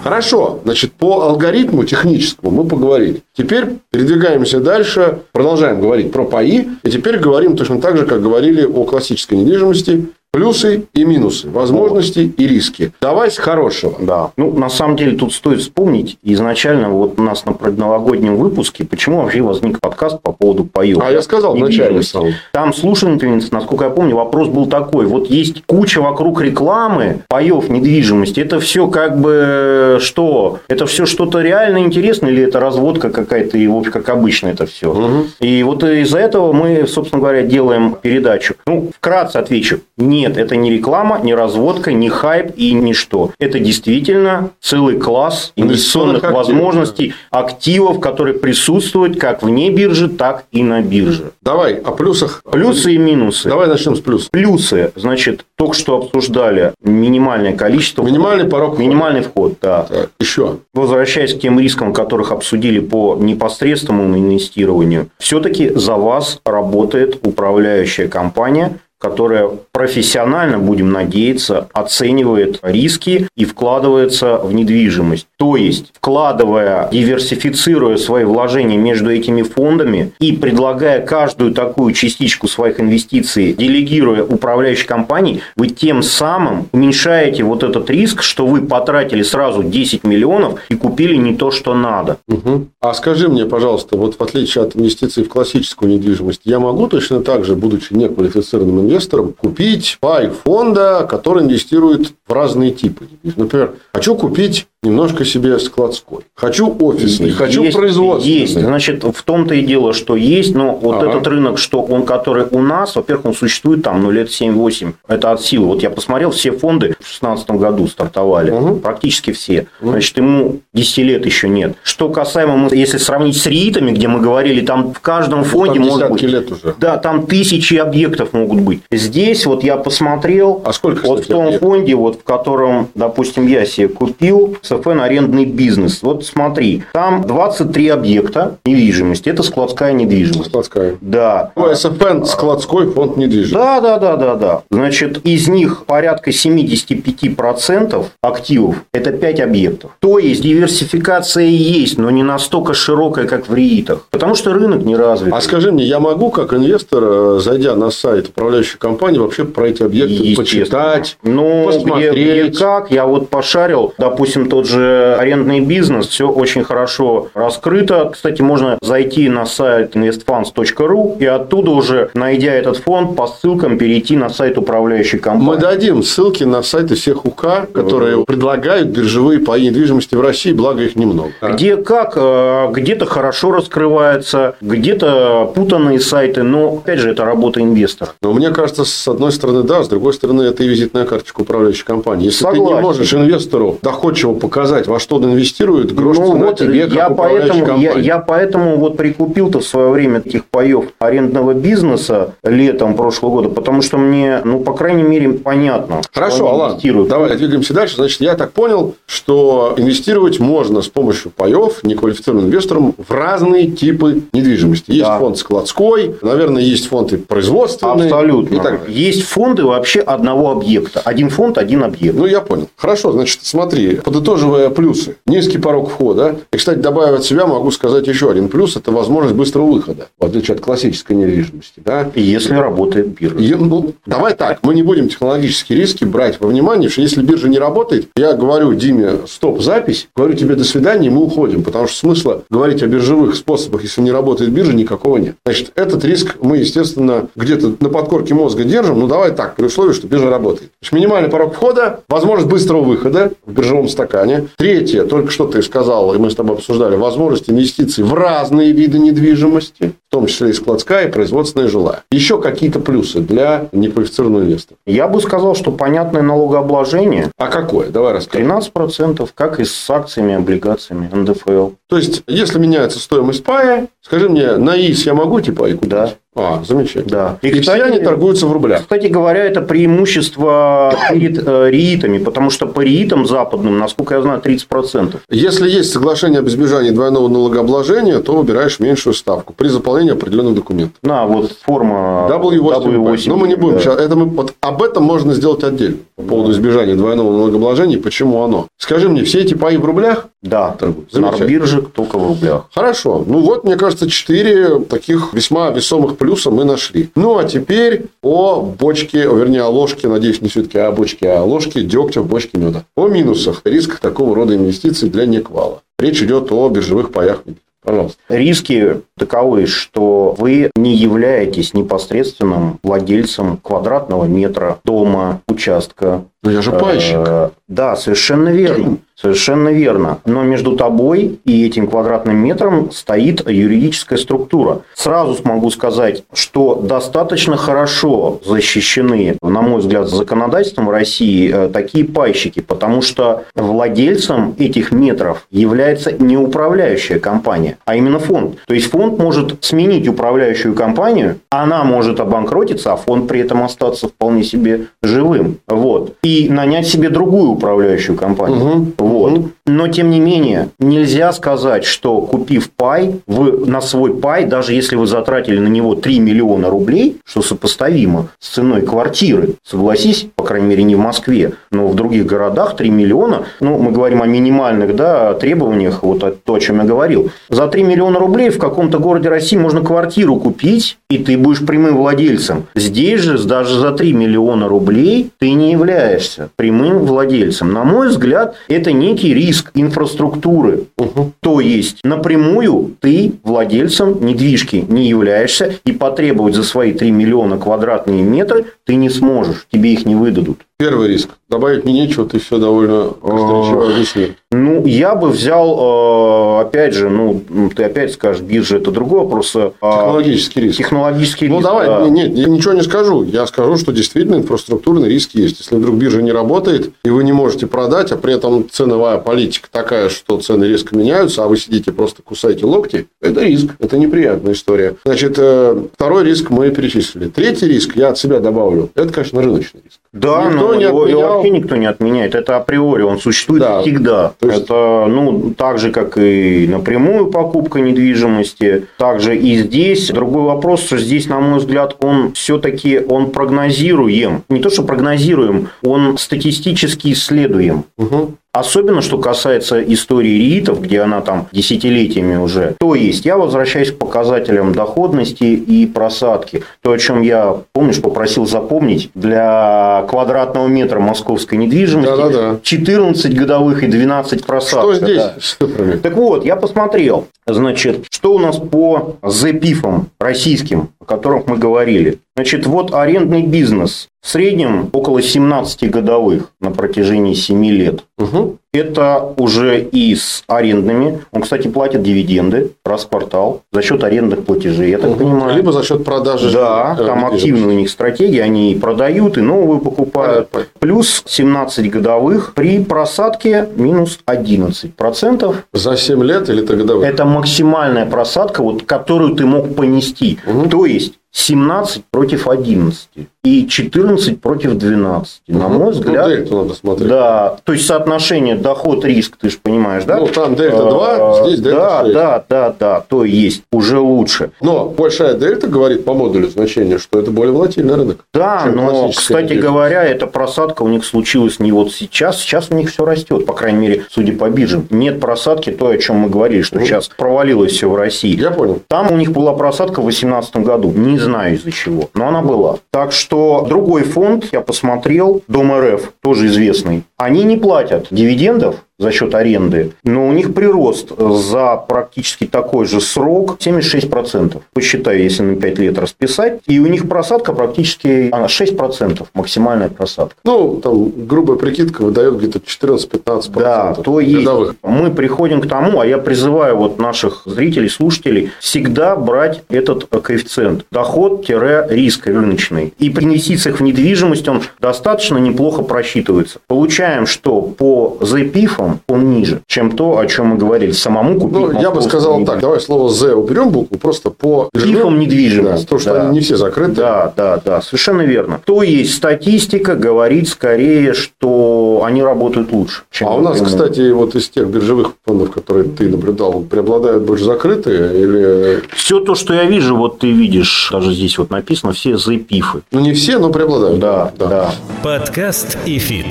Хорошо, значит, по алгоритму техническому мы поговорили. Теперь передвигаемся дальше, продолжаем говорить про паи, и теперь говорим точно так же, как говорили о классической недвижимости, Плюсы и минусы, возможности и риски. Давай с хорошего. Да. Ну, на самом деле, тут стоит вспомнить, изначально вот у нас на предновогоднем выпуске, почему вообще возник подкаст по поводу паев. А я сказал вначале сам. Там слушательница, насколько я помню, вопрос был такой. Вот есть куча вокруг рекламы паев недвижимости. Это все как бы что? Это все что-то реально интересное или это разводка какая-то и, в общем, как обычно это все? Угу. И вот из-за этого мы, собственно говоря, делаем передачу. Ну, вкратце отвечу. Нет, это не реклама, не разводка, не хайп и ничто. Это действительно целый класс инвестиционных активов, возможностей, активов, которые присутствуют как вне биржи, так и на бирже. Давай о плюсах. Плюсы и минусы. Давай начнем с плюсов. Плюсы, значит, только что обсуждали минимальное количество. Минимальный порог входа. Минимальный вход, да. Так, еще. Возвращаясь к тем рискам, которых обсудили по непосредственному инвестированию, все-таки за вас работает управляющая компания, которая профессионально, будем надеяться, оценивает риски и вкладывается в недвижимость. То есть, вкладывая, диверсифицируя свои вложения между этими фондами и предлагая каждую такую частичку своих инвестиций, делегируя управляющей компании, вы тем самым уменьшаете вот этот риск, что вы потратили сразу 10 миллионов и купили не то, что надо. Угу. А скажи мне, пожалуйста, вот в отличие от инвестиций в классическую недвижимость, я могу точно так же, будучи неквалифицированным инвестором, купить пай фонда, который инвестирует в разные типы. Например, хочу купить немножко себе складской. Хочу офисный, есть, хочу производственный. Есть. Значит, в том-то и дело, что есть, но вот ага. этот рынок, что он, который у нас, во-первых, он существует там, ну, лет 7-8. Это от силы. Вот я посмотрел, все фонды в 2016 году стартовали. Угу. Практически все. Значит, ему 10 лет еще нет. Что касаемо, если сравнить с РИИТами, где мы говорили, там в каждом ну, фонде там может быть... лет уже. Да, там тысячи объектов могут быть. Здесь вот я посмотрел... А сколько, Вот в том объектов? фонде, вот в котором, допустим, я себе купил, СФН арендный бизнес. Вот смотри, там 23 объекта недвижимости. Это складская недвижимость. Складская. Да. Ну, СФН складской фонд недвижимости. Да, да, да, да, да. Значит, из них порядка 75% активов – это 5 объектов. То есть, диверсификация есть, но не настолько широкая, как в РИИТах. Потому что рынок не развит. А скажи мне, я могу, как инвестор, э, зайдя на сайт управляющей компании, вообще про эти объекты почитать, ну, посмотреть? Где, где как, я вот пошарил, допустим, тот же арендный бизнес, все очень хорошо раскрыто. Кстати, можно зайти на сайт investfunds.ru и оттуда уже, найдя этот фонд, по ссылкам перейти на сайт управляющей компании. Мы дадим ссылки на сайты всех УК, которые Вот. предлагают биржевые паи недвижимости в России, благо их немного. Где как, э, где-то хорошо раскрывается, где-то путанные сайты, но, опять же, это работа инвестора. Но мне кажется, с одной стороны, да, с другой стороны, это и визитная карточка управляющей компании. Если ты не Согласен. можешь инвестору доходчиво показать, во что он инвестирует, грош Ну, цена вот тебе, я поэтому, я, я поэтому вот прикупил-то в свое время таких паев арендного бизнеса летом прошлого года, потому что мне, ну, по крайней мере, понятно. Хорошо, Алан, инвестируют. давай двигаемся дальше. Значит, я так понял, что инвестировать можно с помощью паев неквалифицированным инвесторам в разные типы недвижимости. Есть Да. фонд складской, наверное, есть фонд и производственный. Абсолютно. И так далее. Есть фонды вообще одного объекта. Один фонд, один объект. Ну, я понял. Хорошо, значит, смотри, подытоживая плюсы. Низкий порог входа. И, кстати, добавив от себя, могу сказать еще один плюс. Это возможность быстрого выхода, в отличие от классической недвижимости. Да? Если работает биржа. И, ну, давай так, мы не будем технологические риски брать во внимание, что если биржа не работает, я говорю Диме, стоп, запись, говорю тебе до свидания, и мы уходим, потому что смысла говорить о биржевых способах, если не работает биржа, никакого нет. Значит, этот риск мы, естественно, где-то на подкорке мозга держим, ну, давай так, при условии, что биржа работает. Значит, минимальный порог входа, возможность быстрого выхода в биржевом стакане. Третье, только что ты сказал, и мы с тобой обсуждали, возможность инвестиций в разные виды недвижимости, в том числе и складская, и производственная, жилая. Еще какие-то плюсы для неквалифицированного инвестора. Я бы сказал, что понятное налогообложение А какое? Давай расскажем. 13%, как и с акциями, облигациями, НДФЛ. То есть, если меняется стоимость пая, скажи мне, на ИС я могу эти паи купить? Да. А, замечательно. Да. И, все они торгуются в рублях. Кстати говоря, это преимущество перед э, риитами, потому что по риитам западным, насколько я знаю, 30%. Если есть соглашение об избежании двойного налогообложения, то выбираешь меньшую ставку при заполнении определенных документов. На, вот форма W8. W8. Но мы не будем да. сейчас. Это мы, вот об этом можно сделать отдельно. По поводу избежания двойного налогообложения, почему оно. Скажи мне, все эти паи в рублях? Да, на бирже только в рублях. Хорошо. Ну вот, мне кажется, четыре таких весьма весомых плюса мы нашли. Ну, а теперь о бочке, вернее, о ложке, надеюсь, не все-таки о бочке, а о ложке дегтя в бочке меда. О минусах, рисках такого рода инвестиций для неквала. Речь идет о биржевых паях. Пожалуйста. Риски таковы, что вы не являетесь непосредственным владельцем квадратного метра дома, участка. Но я же пайщик. Э, да, совершенно верно. Совершенно верно. Но между тобой и этим квадратным метром стоит юридическая структура. Сразу смогу сказать, что достаточно хорошо защищены, на мой взгляд, законодательством России э, такие пайщики, потому что владельцем этих метров является не управляющая компания, а именно фонд. То есть фонд может сменить управляющую компанию, она может обанкротиться, а фонд при этом остаться вполне себе живым. Вот. И нанять себе другую управляющую компанию. Угу. Вот. Но, тем не менее, нельзя сказать, что купив пай, вы на свой пай, даже если вы затратили на него 3 миллиона рублей, что сопоставимо с ценой квартиры, согласись, по крайней мере, не в Москве, но в других городах 3 миллиона, ну, мы говорим о минимальных да, требованиях, вот то, о чем я говорил. За 3 миллиона рублей в каком-то городе России можно квартиру купить, и ты будешь прямым владельцем. Здесь же даже за 3 миллиона рублей ты не являешься прямым владельцем. На мой взгляд, это некий риск инфраструктуры. Угу. То есть, напрямую ты владельцем недвижки не являешься, и потребовать за свои 3 миллиона квадратные метры ты не сможешь, тебе их не выдадут. Первый риск. Добавить мне нечего, ты все довольно красноречиво объяснил. Ну, я бы взял, э, опять же, ну, ты опять скажешь, биржа это другой вопрос. Э, технологический риск. Технологический ну, риск. Ну, давай, да. нет, я ничего не скажу. Я скажу, что действительно инфраструктурный риск есть. Если вдруг биржа не работает, и вы не можете продать, а при этом ценовая политика такая, что цены резко меняются, а вы сидите просто кусаете локти, это риск, это неприятная история. Значит, э, второй риск мы перечислили. Третий риск я от себя добавлю. Это, конечно, рыночный риск. Да, никто но не его, отменял. его вообще никто не отменяет. Это априори, он существует да. всегда. То есть... Это ну, так же, как и напрямую покупка недвижимости, также и здесь. Другой вопрос, что здесь, на мой взгляд, он все-таки он прогнозируем. Не то, что прогнозируем, он статистически исследуем. Угу. Особенно, что касается истории риитов, где она там десятилетиями уже. То есть, я возвращаюсь к показателям доходности и просадки. То, о чем я, помнишь, попросил запомнить, для квадратного метра московской недвижимости да, да, да. 14 годовых и 12 просадок. Что здесь? Да. Так вот, я посмотрел. Значит, что у нас по ЗПИФам российским, о которых мы говорили? Значит, вот арендный бизнес. В среднем около 17 годовых на протяжении 7 лет. Угу. Это уже и с арендными. Он, кстати, платит дивиденды раз в квартал за счет арендных платежей, я так угу. понимаю. Либо за счет продажи. Да, э, там активная у них стратегия. Они и продают, и новую покупают. Понятно. Плюс 17 годовых при просадке минус 11%. За 7 лет или это годовых? Это максимальная просадка, вот, которую ты мог понести. Угу. То есть 17 против 11 и 14 против 12. На мой ну, взгляд... Ну, дельту надо смотреть. Да, то есть соотношение доход-риск, ты же понимаешь, да? Ну, там дельта 2, а, здесь дельта да, 6. Да, да, да, то есть уже лучше. Но большая дельта говорит по модулю значения, что это более волатильный рынок. Да, но, кстати дельта. говоря, эта просадка у них случилась не вот сейчас, сейчас у них все растет, по крайней мере, судя по биржам. Нет просадки, то, о чем мы говорили, что ну, сейчас провалилось все в России. Я понял. Там у них была просадка в 2018 году, не знаю из-за чего, но она была. Так что другой фонд, я посмотрел, Дом РФ, тоже известный, они не платят дивидендов, за счет аренды, но у них прирост за практически такой же срок 76%. Посчитаю, если на 5 лет расписать. И у них просадка практически 6%, максимальная просадка. Ну, там грубая прикидка выдает где-то 14-15%. Да, то есть мы приходим к тому, а я призываю вот наших зрителей, слушателей всегда брать этот коэффициент. Доход-риск рыночный. И при инвестициях в недвижимость он достаточно неплохо просчитывается. Получаем, что по ZPIF ПИФом, он ниже, чем то, о чем мы говорили. Самому купить Ну, я бы сказал так, давай слово «з» уберем букву, просто по... ПИФом недвижимость. Да, то, что да. они не все закрыты. Да, да, да, совершенно верно. То есть статистика говорит скорее, что они работают лучше. Чем А у нас, кстати, вот из тех биржевых фондов, которые ты наблюдал, преобладают больше закрытые или... Все то, что я вижу, вот ты видишь, даже здесь вот написано, все ЗПИФы. Ну, не все, но преобладают. Да, да. Подкаст и фит.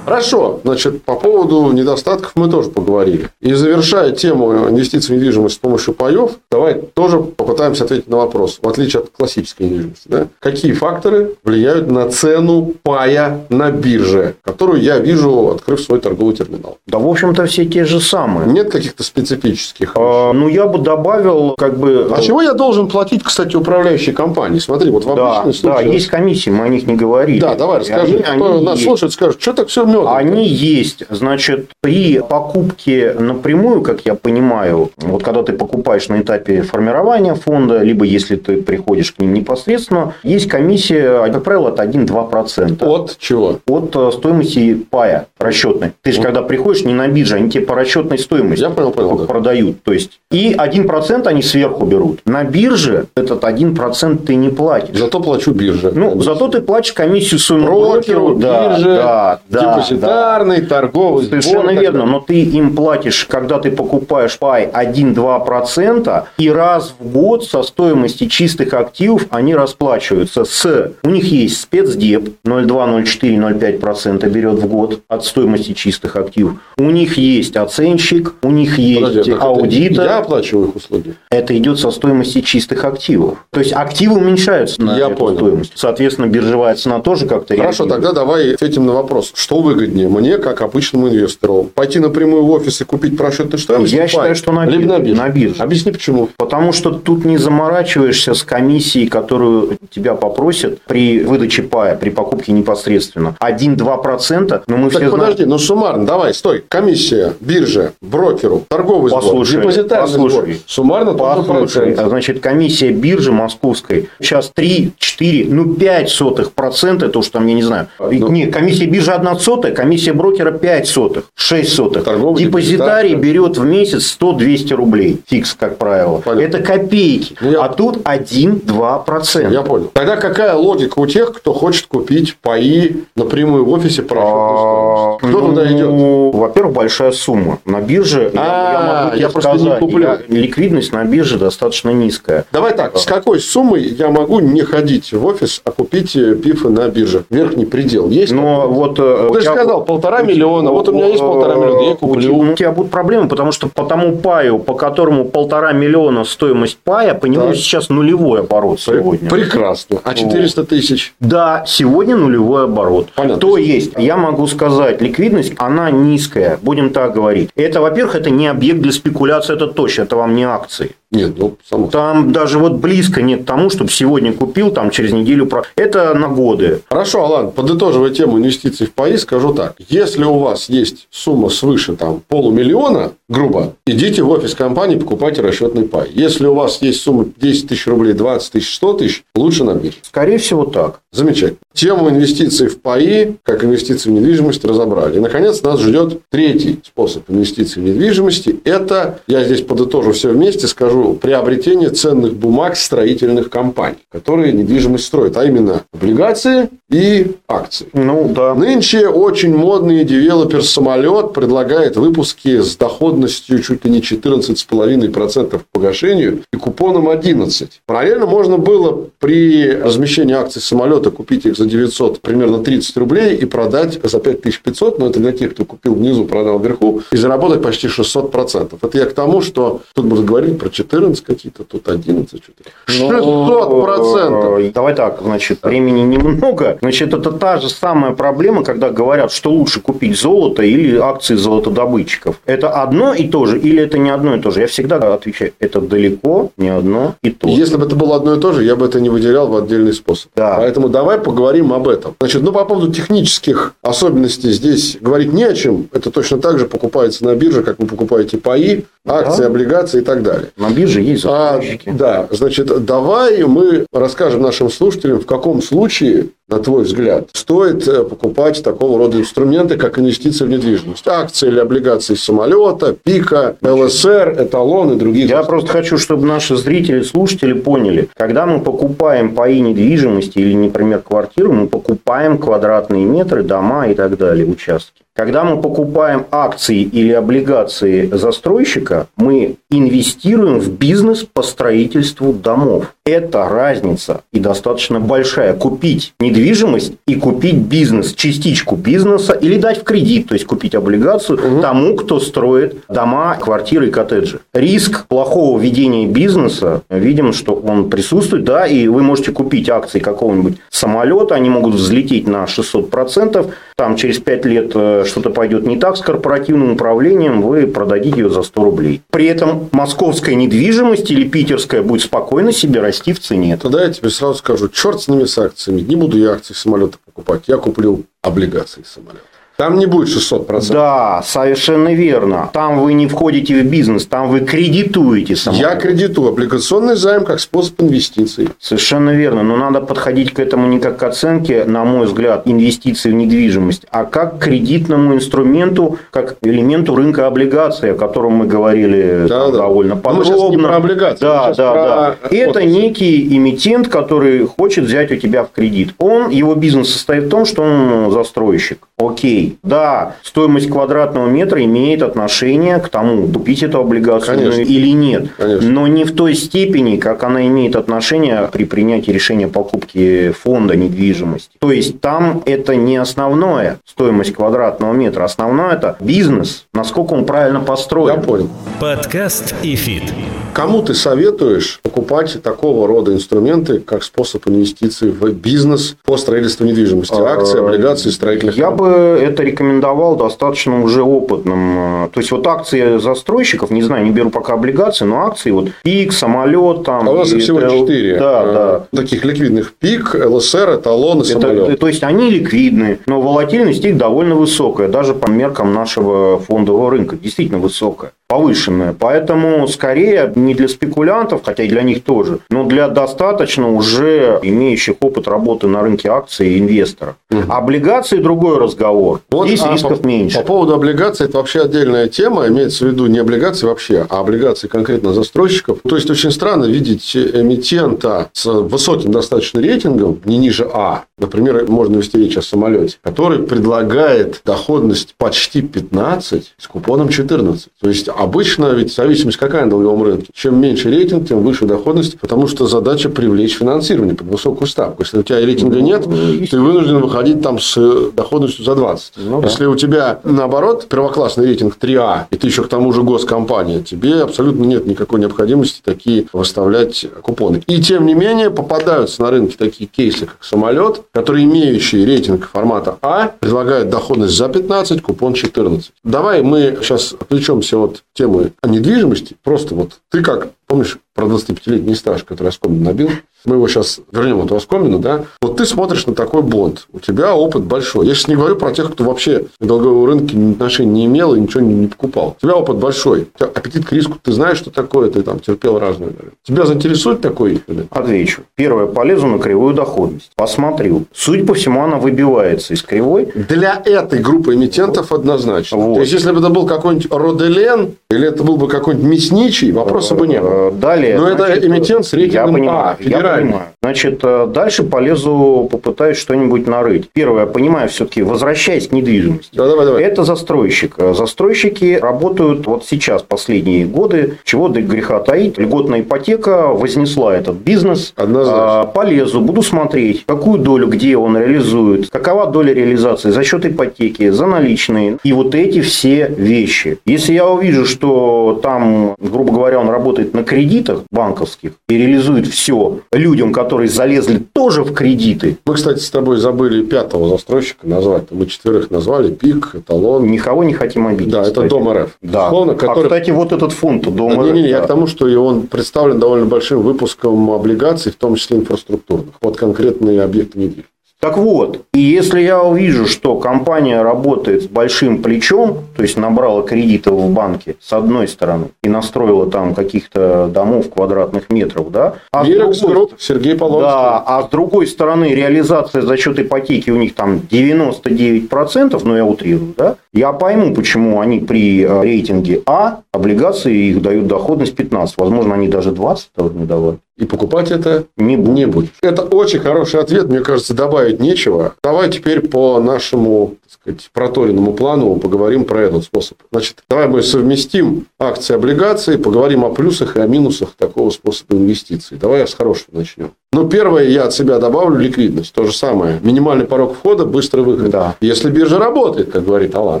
Хорошо, значит, по поводу недостатков мы тоже поговорили. И завершая тему инвестиций в недвижимость с помощью паев, давай тоже попытаемся ответить на вопрос, в отличие от классической недвижимости. Да? Какие факторы влияют на цену пая на бирже, которую я вижу, открыв свой торговый терминал? Да, в общем-то, все те же самые. Нет каких-то специфических? А, ну, я бы добавил, как бы... А чего я должен платить, кстати, управляющей компании? Смотри, вот в Да, обычном да, случае... есть комиссии, мы о них не говорили. Да, давай, расскажи. Они- Кто они нас есть. слушает, скажет, что так все медом? Они есть. Значит, при покупке напрямую, как я понимаю, вот когда ты покупаешь на этапе формирования фонда, либо если ты приходишь к ним непосредственно, есть комиссия, как правило, от 1-2%. От чего? От э, стоимости пая расчетной. Ты же когда приходишь не на бирже, они тебе по расчетной стоимости Я понял, понял, да. продают. То есть, и 1% они сверху берут. На бирже этот 1% ты не платишь. Зато плачу бирже. Ну, зато ты платишь комиссию своему брокеру, да, бирже, да, да, да. депозитарный, торговый Совершенно сбор, верно, но ты им платишь, когда ты покупаешь пай 1-2%, и раз в год со стоимости чистых активов они расплачиваются с... У них есть спецдеп 0,2, 0,4, 0,5% берет в год от стоимости чистых активов. У них есть оценщик, у них есть Подожди, аудитор. Я оплачиваю их услуги. Это идет со стоимости чистых активов. То есть активы уменьшаются на Я эту понял. стоимость. Соответственно, биржевая цена тоже как-то Хорошо, реагирует. тогда давай ответим на вопрос. Что выгоднее мне, как обычному инвестору? Пойти напрямую в офис и купить расчетной стоимости? Я считаю, что на Либо бирже. на бирже. На бирже. Объясни, почему. Потому что тут не заморачиваешься с комиссией, которую тебя попросят при выдаче пая, при покупке непосредственно. 1-2%, но мы Так все подожди, знаем... ну суммарно, давай, стой. Комиссия, бирже, брокеру, торговый сбор, Послушай, депозитарный сбор. послушай. Суммарно тот же Послушай, а, значит, комиссия биржи московской сейчас 3, 4, ну 5 сотых процента, это уж там, я не знаю. Ну. Не, комиссия биржи 1 сотая, комиссия брокера 5 сотых, 6 сотых. Торговый Депозитарий депозитар, берет в месяц 100-200 рублей, фикс, как правило. Понятно. Это копейки. Ну, я- А тут 1-2%. Я понял. Тогда какая логика у тех, кто хочет купить паи напрямую в офисе расчетной стоимости? Кто туда идет? А, Ну, Во-первых, большая сумма. На бирже, я- А, я, могу я просто не сказать, куплю. я- ликвидность на бирже достаточно низкая. Давай так, с какой суммой я могу не ходить в офис, а купить э, пифы на бирже? Верхний предел есть? Но вот... э, сказал, полтора у- миллиона. Вот у меня есть полтора миллиона, я куплю. У тебя будут проблемы, потому что по тому паю, по которому полтора миллиона стоимость пая, по нему Так. сейчас нулевой оборот сегодня. Прекрасно. А 400 тысяч? Да, сегодня нулевой оборот. Понятно. То есть, я могу сказать, ликвидность, она низкая, будем так говорить. Это, во-первых, это не объект для спекуляции, это точно, это вам не акции. Нет, ну, само. Там даже вот близко нет к тому, чтобы сегодня купил, там через неделю... про- Это на годы. Хорошо, Алан, подытоживая тему инвестиций в паи, скажу так. Если у вас есть сумма свыше там, полумиллиона, грубо, идите в офис компании, покупайте расчетный пай. Если у вас есть сумма 10 тысяч рублей, 20 тысяч, 100 тысяч, лучше на бирже. Скорее всего, так. Замечательно. Тему инвестиций в паи, как инвестиции в недвижимость, разобрали. И, наконец, нас ждет третий способ инвестиций в недвижимости. Это, я здесь подытожу все вместе, скажу, приобретение ценных бумаг строительных компаний, которые недвижимость строят, а именно облигации и акции. Ну, да. Нынче очень модный девелопер «Самолет» предлагает выпуски с доходностью чуть ли не 14,5% к погашению и купоном 11%. Параллельно можно было при размещении акций «Самолета» купить их за 900, примерно 30 рублей и продать за 5500, но это для тех, кто купил внизу, продал вверху, и заработать почти 600%. Это я к тому, что тут можно говорить про 14 какие-то, тут 11 что-то. 600%! Э, Давай так, значит, времени немного. Значит, это та же самая проблема, когда говорят, что лучше купить золото или акции золотодобытчиков. Это одно и то же или это не одно и то же? Я всегда отвечаю, это далеко не одно и то же. Если бы это было одно и то же, я бы это не выделял в отдельный способ. Да. Поэтому давай поговорим об этом. Значит, ну, по поводу технических особенностей здесь говорить не о чем. Это точно так же покупается на бирже, как вы покупаете паи, акции, Да. облигации и так далее. На бирже есть А, да, значит, давай мы расскажем нашим слушателям, в каком случае на твой взгляд, стоит э, покупать такого рода инструменты, как инвестиции в недвижимость? Акции или облигации самолета, ПИКа, ЛСР, Эталон и другие. Я просто хочу, чтобы наши зрители, слушатели поняли, когда мы покупаем паи недвижимости или, например, квартиру, мы покупаем квадратные метры, дома и так далее, участки. Когда мы покупаем акции или облигации застройщика, мы инвестируем в бизнес по строительству домов. Это разница и достаточно большая. Купить недвижимость и купить бизнес, частичку бизнеса или дать в кредит, то есть купить облигацию угу. тому, кто строит дома, квартиры и коттеджи. Риск плохого ведения бизнеса, видим, что он присутствует, да, и вы можете купить акции какого-нибудь самолета, они могут взлететь на 600%, там через 5 лет э, что-то пойдет не так с корпоративным управлением, вы продадите ее за 100 рублей. При этом московская недвижимость или питерская будет спокойно себе расти в цене. Тогда я тебе сразу скажу, черт с ними с акциями, не буду я акции самолета покупать, я куплю облигации самолета. Там не будет 600%. Да, совершенно верно. Там вы не входите в бизнес, там вы кредитуете самолет. Я кредитую облигационный займ как способ инвестиций. Совершенно верно. Но надо подходить к этому не как к оценке, на мой взгляд, инвестиций в недвижимость, а как к кредитному инструменту, как элементу рынка облигаций, о котором мы говорили да, там, да. довольно подробно. Мы не про облигации. Да, да, про... да. Это некий эмитент, который хочет взять у тебя в кредит. Он, его бизнес состоит в том, что он застройщик. Окей да, стоимость квадратного метра имеет отношение к тому, купить эту облигацию Конечно. или нет. Конечно. Но не в той степени, как она имеет отношение при принятии решения покупки фонда недвижимости. То есть там это не основное стоимость квадратного метра. Основное это бизнес, насколько он правильно построен. Я понял. Подкаст и фит. Кому ты советуешь покупать такого рода инструменты, как способ инвестиций в бизнес по строительству недвижимости? Акции, облигации, строительных Я бы это рекомендовал достаточно уже опытным. То есть, вот акции застройщиков, не знаю, не беру пока облигации, но акции, вот ПИК, самолет там. А у нас их всего четыре. Да, э, да. Таких ликвидных ПИК, ЛСР, эталон и самолет. Это, то есть, они ликвидны, но волатильность их довольно высокая, даже по меркам нашего фондового рынка, действительно высокая повышенная. Поэтому скорее не для спекулянтов, хотя и для них тоже, но для достаточно уже имеющих опыт работы на рынке акций инвесторов. Угу. Облигации другой разговор. Вот, Здесь а рисков по, меньше. По поводу облигаций это вообще отдельная тема. Имеется в виду не облигации вообще, а облигации конкретно застройщиков. То есть очень странно видеть эмитента с высоким достаточно рейтингом, не ниже А. Например, можно вести речь о самолете, который предлагает доходность почти 15 с купоном 14. То есть Обычно ведь зависимость какая на долговом рынке? Чем меньше рейтинг, тем выше доходность, потому что задача привлечь финансирование под высокую ставку. Если у тебя рейтинга ну, нет, ты вынужден выходить там с доходностью за 20. Ну, Если да. у тебя, наоборот, первоклассный рейтинг 3А, и ты еще к тому же госкомпания, тебе абсолютно нет никакой необходимости такие выставлять купоны. И тем не менее попадаются на рынке такие кейсы, как самолет, которые имеющие рейтинг формата А предлагают доходность за 15, купон 14. Давай мы сейчас отвлечемся от темы о недвижимости. Просто вот ты как, помнишь, про 25-летний стаж, который Оскомин набил. Мы его сейчас вернем от Оскомина, да. Вот ты смотришь на такой бонд. У тебя опыт большой. Я сейчас не говорю про тех, кто вообще к долговому рынку отношения не имел и ничего не, не покупал. У тебя опыт большой. У тебя аппетит к риску. Ты знаешь, что такое. Ты там терпел разное. Тебя заинтересует такой? Отвечу. Первое. Полезу на кривую доходность. Посмотрю. Судя по всему, она выбивается из кривой. Для этой группы эмитентов однозначно. Вот. То есть, если бы это был какой-нибудь Роделен или это был бы какой-нибудь Мясничий, вопроса бы не было. Далее. Но значит, это эмитент с рейтингом я понимаю, А, федеральный. Я понимаю. Значит, э, дальше полезу, попытаюсь что-нибудь нарыть. Первое, понимаю, все-таки, возвращаясь к недвижимости. Да, давай, давай. Это застройщик. Застройщики работают вот сейчас, последние годы, чего до греха таить. Льготная ипотека вознесла этот бизнес. Однозначно. А, полезу, буду смотреть, какую долю, где он реализует, какова доля реализации за счет ипотеки, за наличные. И вот эти все вещи. Если я увижу, что там, грубо говоря, он работает на кредитах, банковских и реализует все людям, которые залезли тоже в кредиты. Мы, кстати, с тобой забыли пятого застройщика назвать. Мы четверых назвали. ПИК, Эталон. Никого не хотим обидеть. Да, это Дом РФ. Да. Условно, который... А, кстати, вот этот фонд Дом РФ. Не-не-не, да. я к тому, что и он представлен довольно большим выпуском облигаций, в том числе инфраструктурных. Вот конкретные объекты недвижимости. Так вот, и если я увижу, что компания работает с большим плечом, то есть набрала кредитов в банке с одной стороны и настроила там каких-то домов квадратных метров, да, а Mirax другой... Group, Сергей Полонский. Да, а с другой стороны реализация за счет ипотеки у них там 99%, ну я утрирую, да, я пойму, почему они при э, рейтинге А облигации их дают доходность 15, возможно, они даже 20 не давали. И покупать это не, не будет. Это очень хороший ответ, мне кажется, добавить нечего. Давай теперь по нашему так сказать, проторенному плану поговорим про этот способ. Значит, давай мы совместим акции, облигации, поговорим о плюсах и о минусах такого способа инвестиций. Давай я с хорошего начнем. Ну, первое, я от себя добавлю ликвидность. То же самое. Минимальный порог входа, быстрый выход. Да. Если биржа работает, как говорит Алан.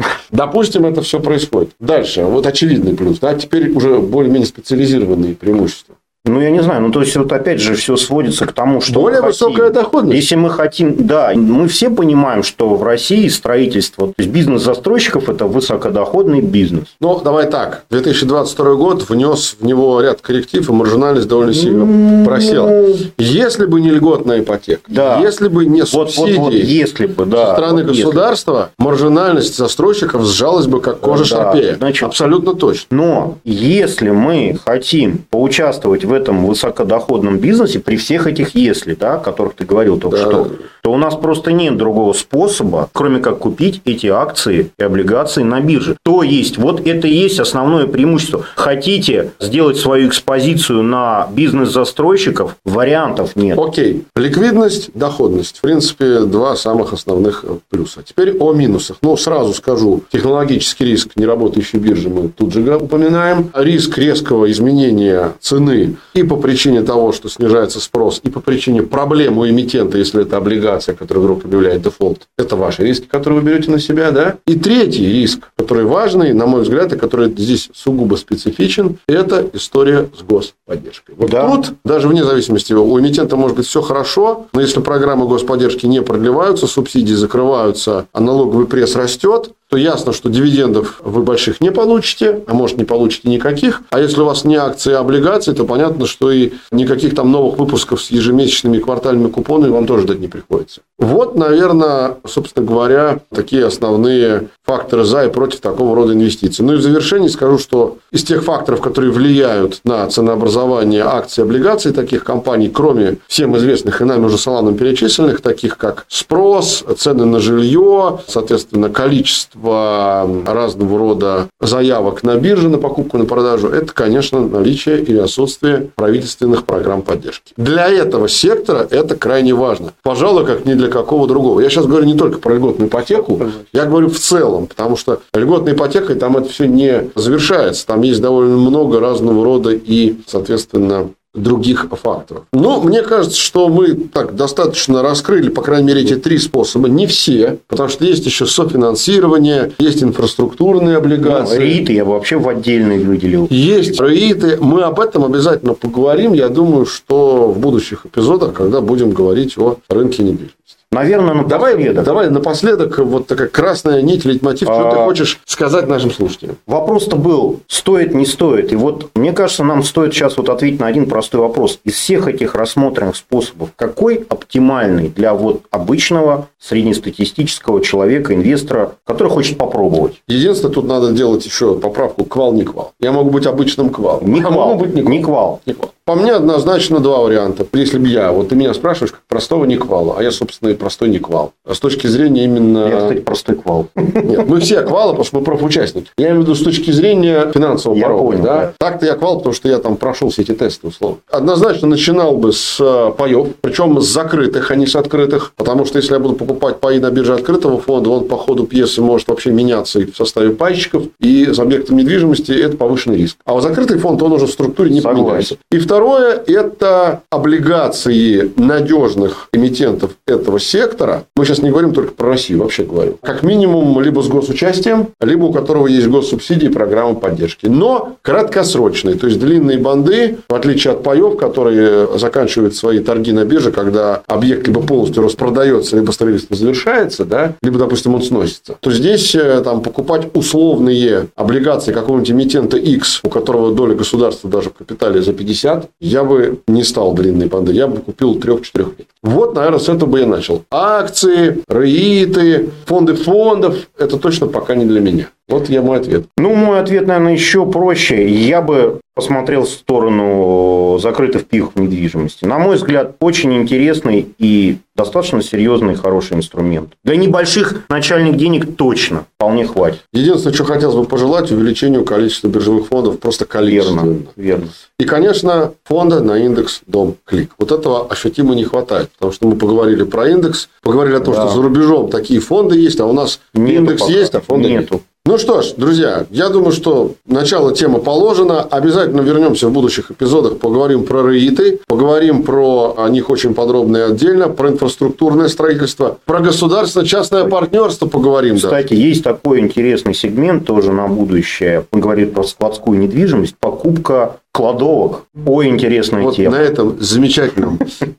*laughs* Допустим, это все происходит. Дальше. Вот очевидный плюс. Да? Теперь уже более-менее специализированные преимущества. Ну, я не знаю. Ну, то есть, вот опять же, все сводится к тому, что... Более высокая доходность. Если мы хотим... Да, мы все понимаем, что в России строительство, то есть, бизнес застройщиков – это высокодоходный бизнес. Ну, давай так. 2022 год внес в него ряд корректив, и маржинальность довольно сильно mm-hmm. просела. Если бы не льготная ипотека, да. если бы не субсидии вот, вот, вот, если бы, да, со стороны вот государства, если. маржинальность застройщиков сжалась бы, как кожа да, шарпея. Значит, Абсолютно точно. Но если мы хотим поучаствовать в в этом высокодоходном бизнесе при всех этих «если», да, о которых ты говорил только да. что, то у нас просто нет другого способа, кроме как купить эти акции и облигации на бирже. То есть, вот это и есть основное преимущество. Хотите сделать свою экспозицию на бизнес застройщиков, вариантов нет. Окей. Ликвидность, доходность. В принципе, два самых основных плюса. Теперь о минусах. Ну, сразу скажу. Технологический риск неработающей биржи мы тут же упоминаем. Риск резкого изменения цены и по причине того, что снижается спрос, и по причине проблем у эмитента, если это облигация, которая вдруг объявляет дефолт. Это ваши риски, которые вы берете на себя. Да? И третий риск, который важный, на мой взгляд, и который здесь сугубо специфичен, это история с господдержкой. Вот да. тут, даже вне зависимости, у эмитента может быть все хорошо, но если программы господдержки не продлеваются, субсидии закрываются, а налоговый пресс растет, то ясно, что дивидендов вы больших не получите, а может не получите никаких. А если у вас не акции, а облигации, то понятно, что и никаких там новых выпусков с ежемесячными квартальными купонами вам тоже ждать не приходится. Вот, наверное, собственно говоря, такие основные факторы за и против такого рода инвестиций. Ну и в завершении скажу, что из тех факторов, которые влияют на ценообразование акций и облигаций таких компаний, кроме всем известных и нами уже салоном перечисленных, таких как спрос, цены на жилье, соответственно, количество количество разного рода заявок на бирже на покупку, на продажу, это, конечно, наличие или отсутствие правительственных программ поддержки. Для этого сектора это крайне важно. Пожалуй, как ни для какого другого. Я сейчас говорю не только про льготную ипотеку, я говорю в целом, потому что льготной ипотекой там это все не завершается. Там есть довольно много разного рода и, соответственно, других факторов. Но мне кажется, что мы так достаточно раскрыли, по крайней мере, эти три способа. Не все, потому что есть еще софинансирование, есть инфраструктурные облигации. Ну, РИИТы я бы вообще в отдельный выделил. Есть РИИТы. Мы об этом обязательно поговорим. Я думаю, что в будущих эпизодах, когда будем говорить о рынке недвижимости. Наверное, напоследок. Давай, давай напоследок вот такая красная нить, лейтмотив, а... что ты а, хочешь сказать нашим слушателям. Вопрос-то был, стоит, не стоит. И вот, мне кажется, нам стоит сейчас вот ответить на один простой вопрос. Из всех этих рассмотренных способов, какой оптимальный для вот обычного среднестатистического человека, инвестора, который хочет попробовать? Единственное, тут надо делать еще поправку квал-не квал. Я могу быть обычным квалом. Не а квал. могу быть не квал. Не квал. Не квал. По мне однозначно два варианта. Если бы я, вот ты меня спрашиваешь, как простого никвала, а я, собственно, и простой никвал. А с точки зрения именно... Я, кстати, простой квал. Нет, мы все квалы, потому что мы профучастники. Я имею в виду с точки зрения финансового я порога. Понял, да? Да. Так-то я квал, потому что я там прошел все эти тесты, условно. Однозначно начинал бы с э, паев, причем с закрытых, а не с открытых. Потому что если я буду покупать паи на бирже открытого фонда, он по ходу пьесы может вообще меняться и в составе пайщиков, и с объектом недвижимости это повышенный риск. А вот закрытый фонд, он уже в структуре не Согласен. поменяется. И второе, это это облигации надежных эмитентов этого сектора. Мы сейчас не говорим только про Россию, вообще говорим. Как минимум, либо с госучастием, либо у которого есть госсубсидии и программа поддержки. Но краткосрочные, то есть длинные банды, в отличие от паев, которые заканчивают свои торги на бирже, когда объект либо полностью распродается, либо быстро завершается, да, либо, допустим, он сносится, то здесь э, там покупать условные облигации какого-нибудь эмитента X, у которого доля государства даже в капитале за 50, я бы не стал длинной банды, я бы купил 3-4 лет. Вот, наверное, с этого бы я начал. Акции, РЕИТы, фонды фондов, это точно пока не для меня. Вот я мой ответ. Ну, мой ответ, наверное, еще проще. Я бы посмотрел в сторону закрытых пихов недвижимости. На мой взгляд, очень интересный и достаточно серьезный и хороший инструмент. Для небольших начальных денег точно вполне хватит. Единственное, что хотелось бы пожелать, увеличению количества биржевых фондов просто количественно. Верно, верно. И, конечно, фонда на индекс Дом Клик. Вот этого ощутимо не хватает, потому что мы поговорили про индекс, поговорили о том, да. что за рубежом такие фонды есть, а у нас Нету индекс пока. есть, а фонда нету. Нет. Ну что ж, друзья, я думаю, что начало темы положено. Обязательно вернемся в будущих эпизодах, поговорим про РЕИТы, поговорим про о них очень подробно и отдельно, про инфраструктурное строительство, про государственно-частное партнерство поговорим. Кстати, да. есть такой интересный сегмент тоже на будущее. Он говорит про складскую недвижимость, покупка кладовок. Ой, интересная вот тема. на этом замечательном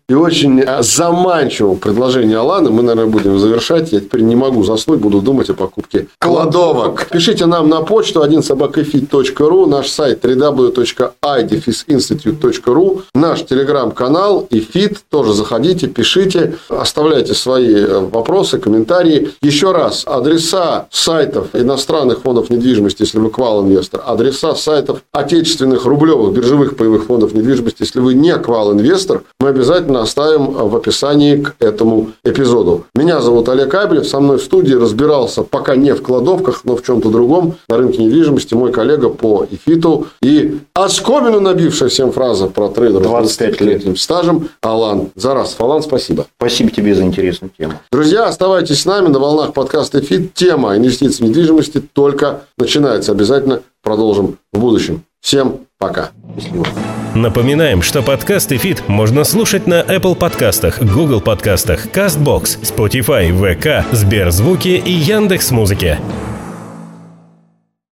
и очень заманчивом предложении Алана мы, наверное, будем завершать. Я теперь не могу заснуть, буду думать о покупке кладовок. Пишите нам на почту 1 собакафит.ру, наш сайт www.idefisinstitute.ru, наш телеграм-канал и фит. Тоже заходите, пишите, оставляйте свои э, вопросы, комментарии. Еще раз, адреса сайтов иностранных фондов недвижимости, если вы квал-инвестор, адреса сайтов отечественных рублевых новых биржевых паевых фондов недвижимости, если вы не квал-инвестор, мы обязательно оставим в описании к этому эпизоду. Меня зовут Олег Абелев, со мной в студии разбирался пока не в кладовках, но в чем-то другом на рынке недвижимости мой коллега по ИФИТу и оскомину набившая всем фраза про трейдеров 25 летним стажем Алан Зарас. Алан, спасибо. Спасибо тебе за интересную тему. Друзья, оставайтесь с нами на волнах подкаста ИФИТ. Тема инвестиций в недвижимости только начинается. Обязательно продолжим в будущем. Всем пока. Счастливо. Напоминаем, что подкасты «Фит» можно слушать на Apple подкастах, Google подкастах, CastBox, Spotify, VK, Сберзвуки и Яндекс.Музыке. Музыке.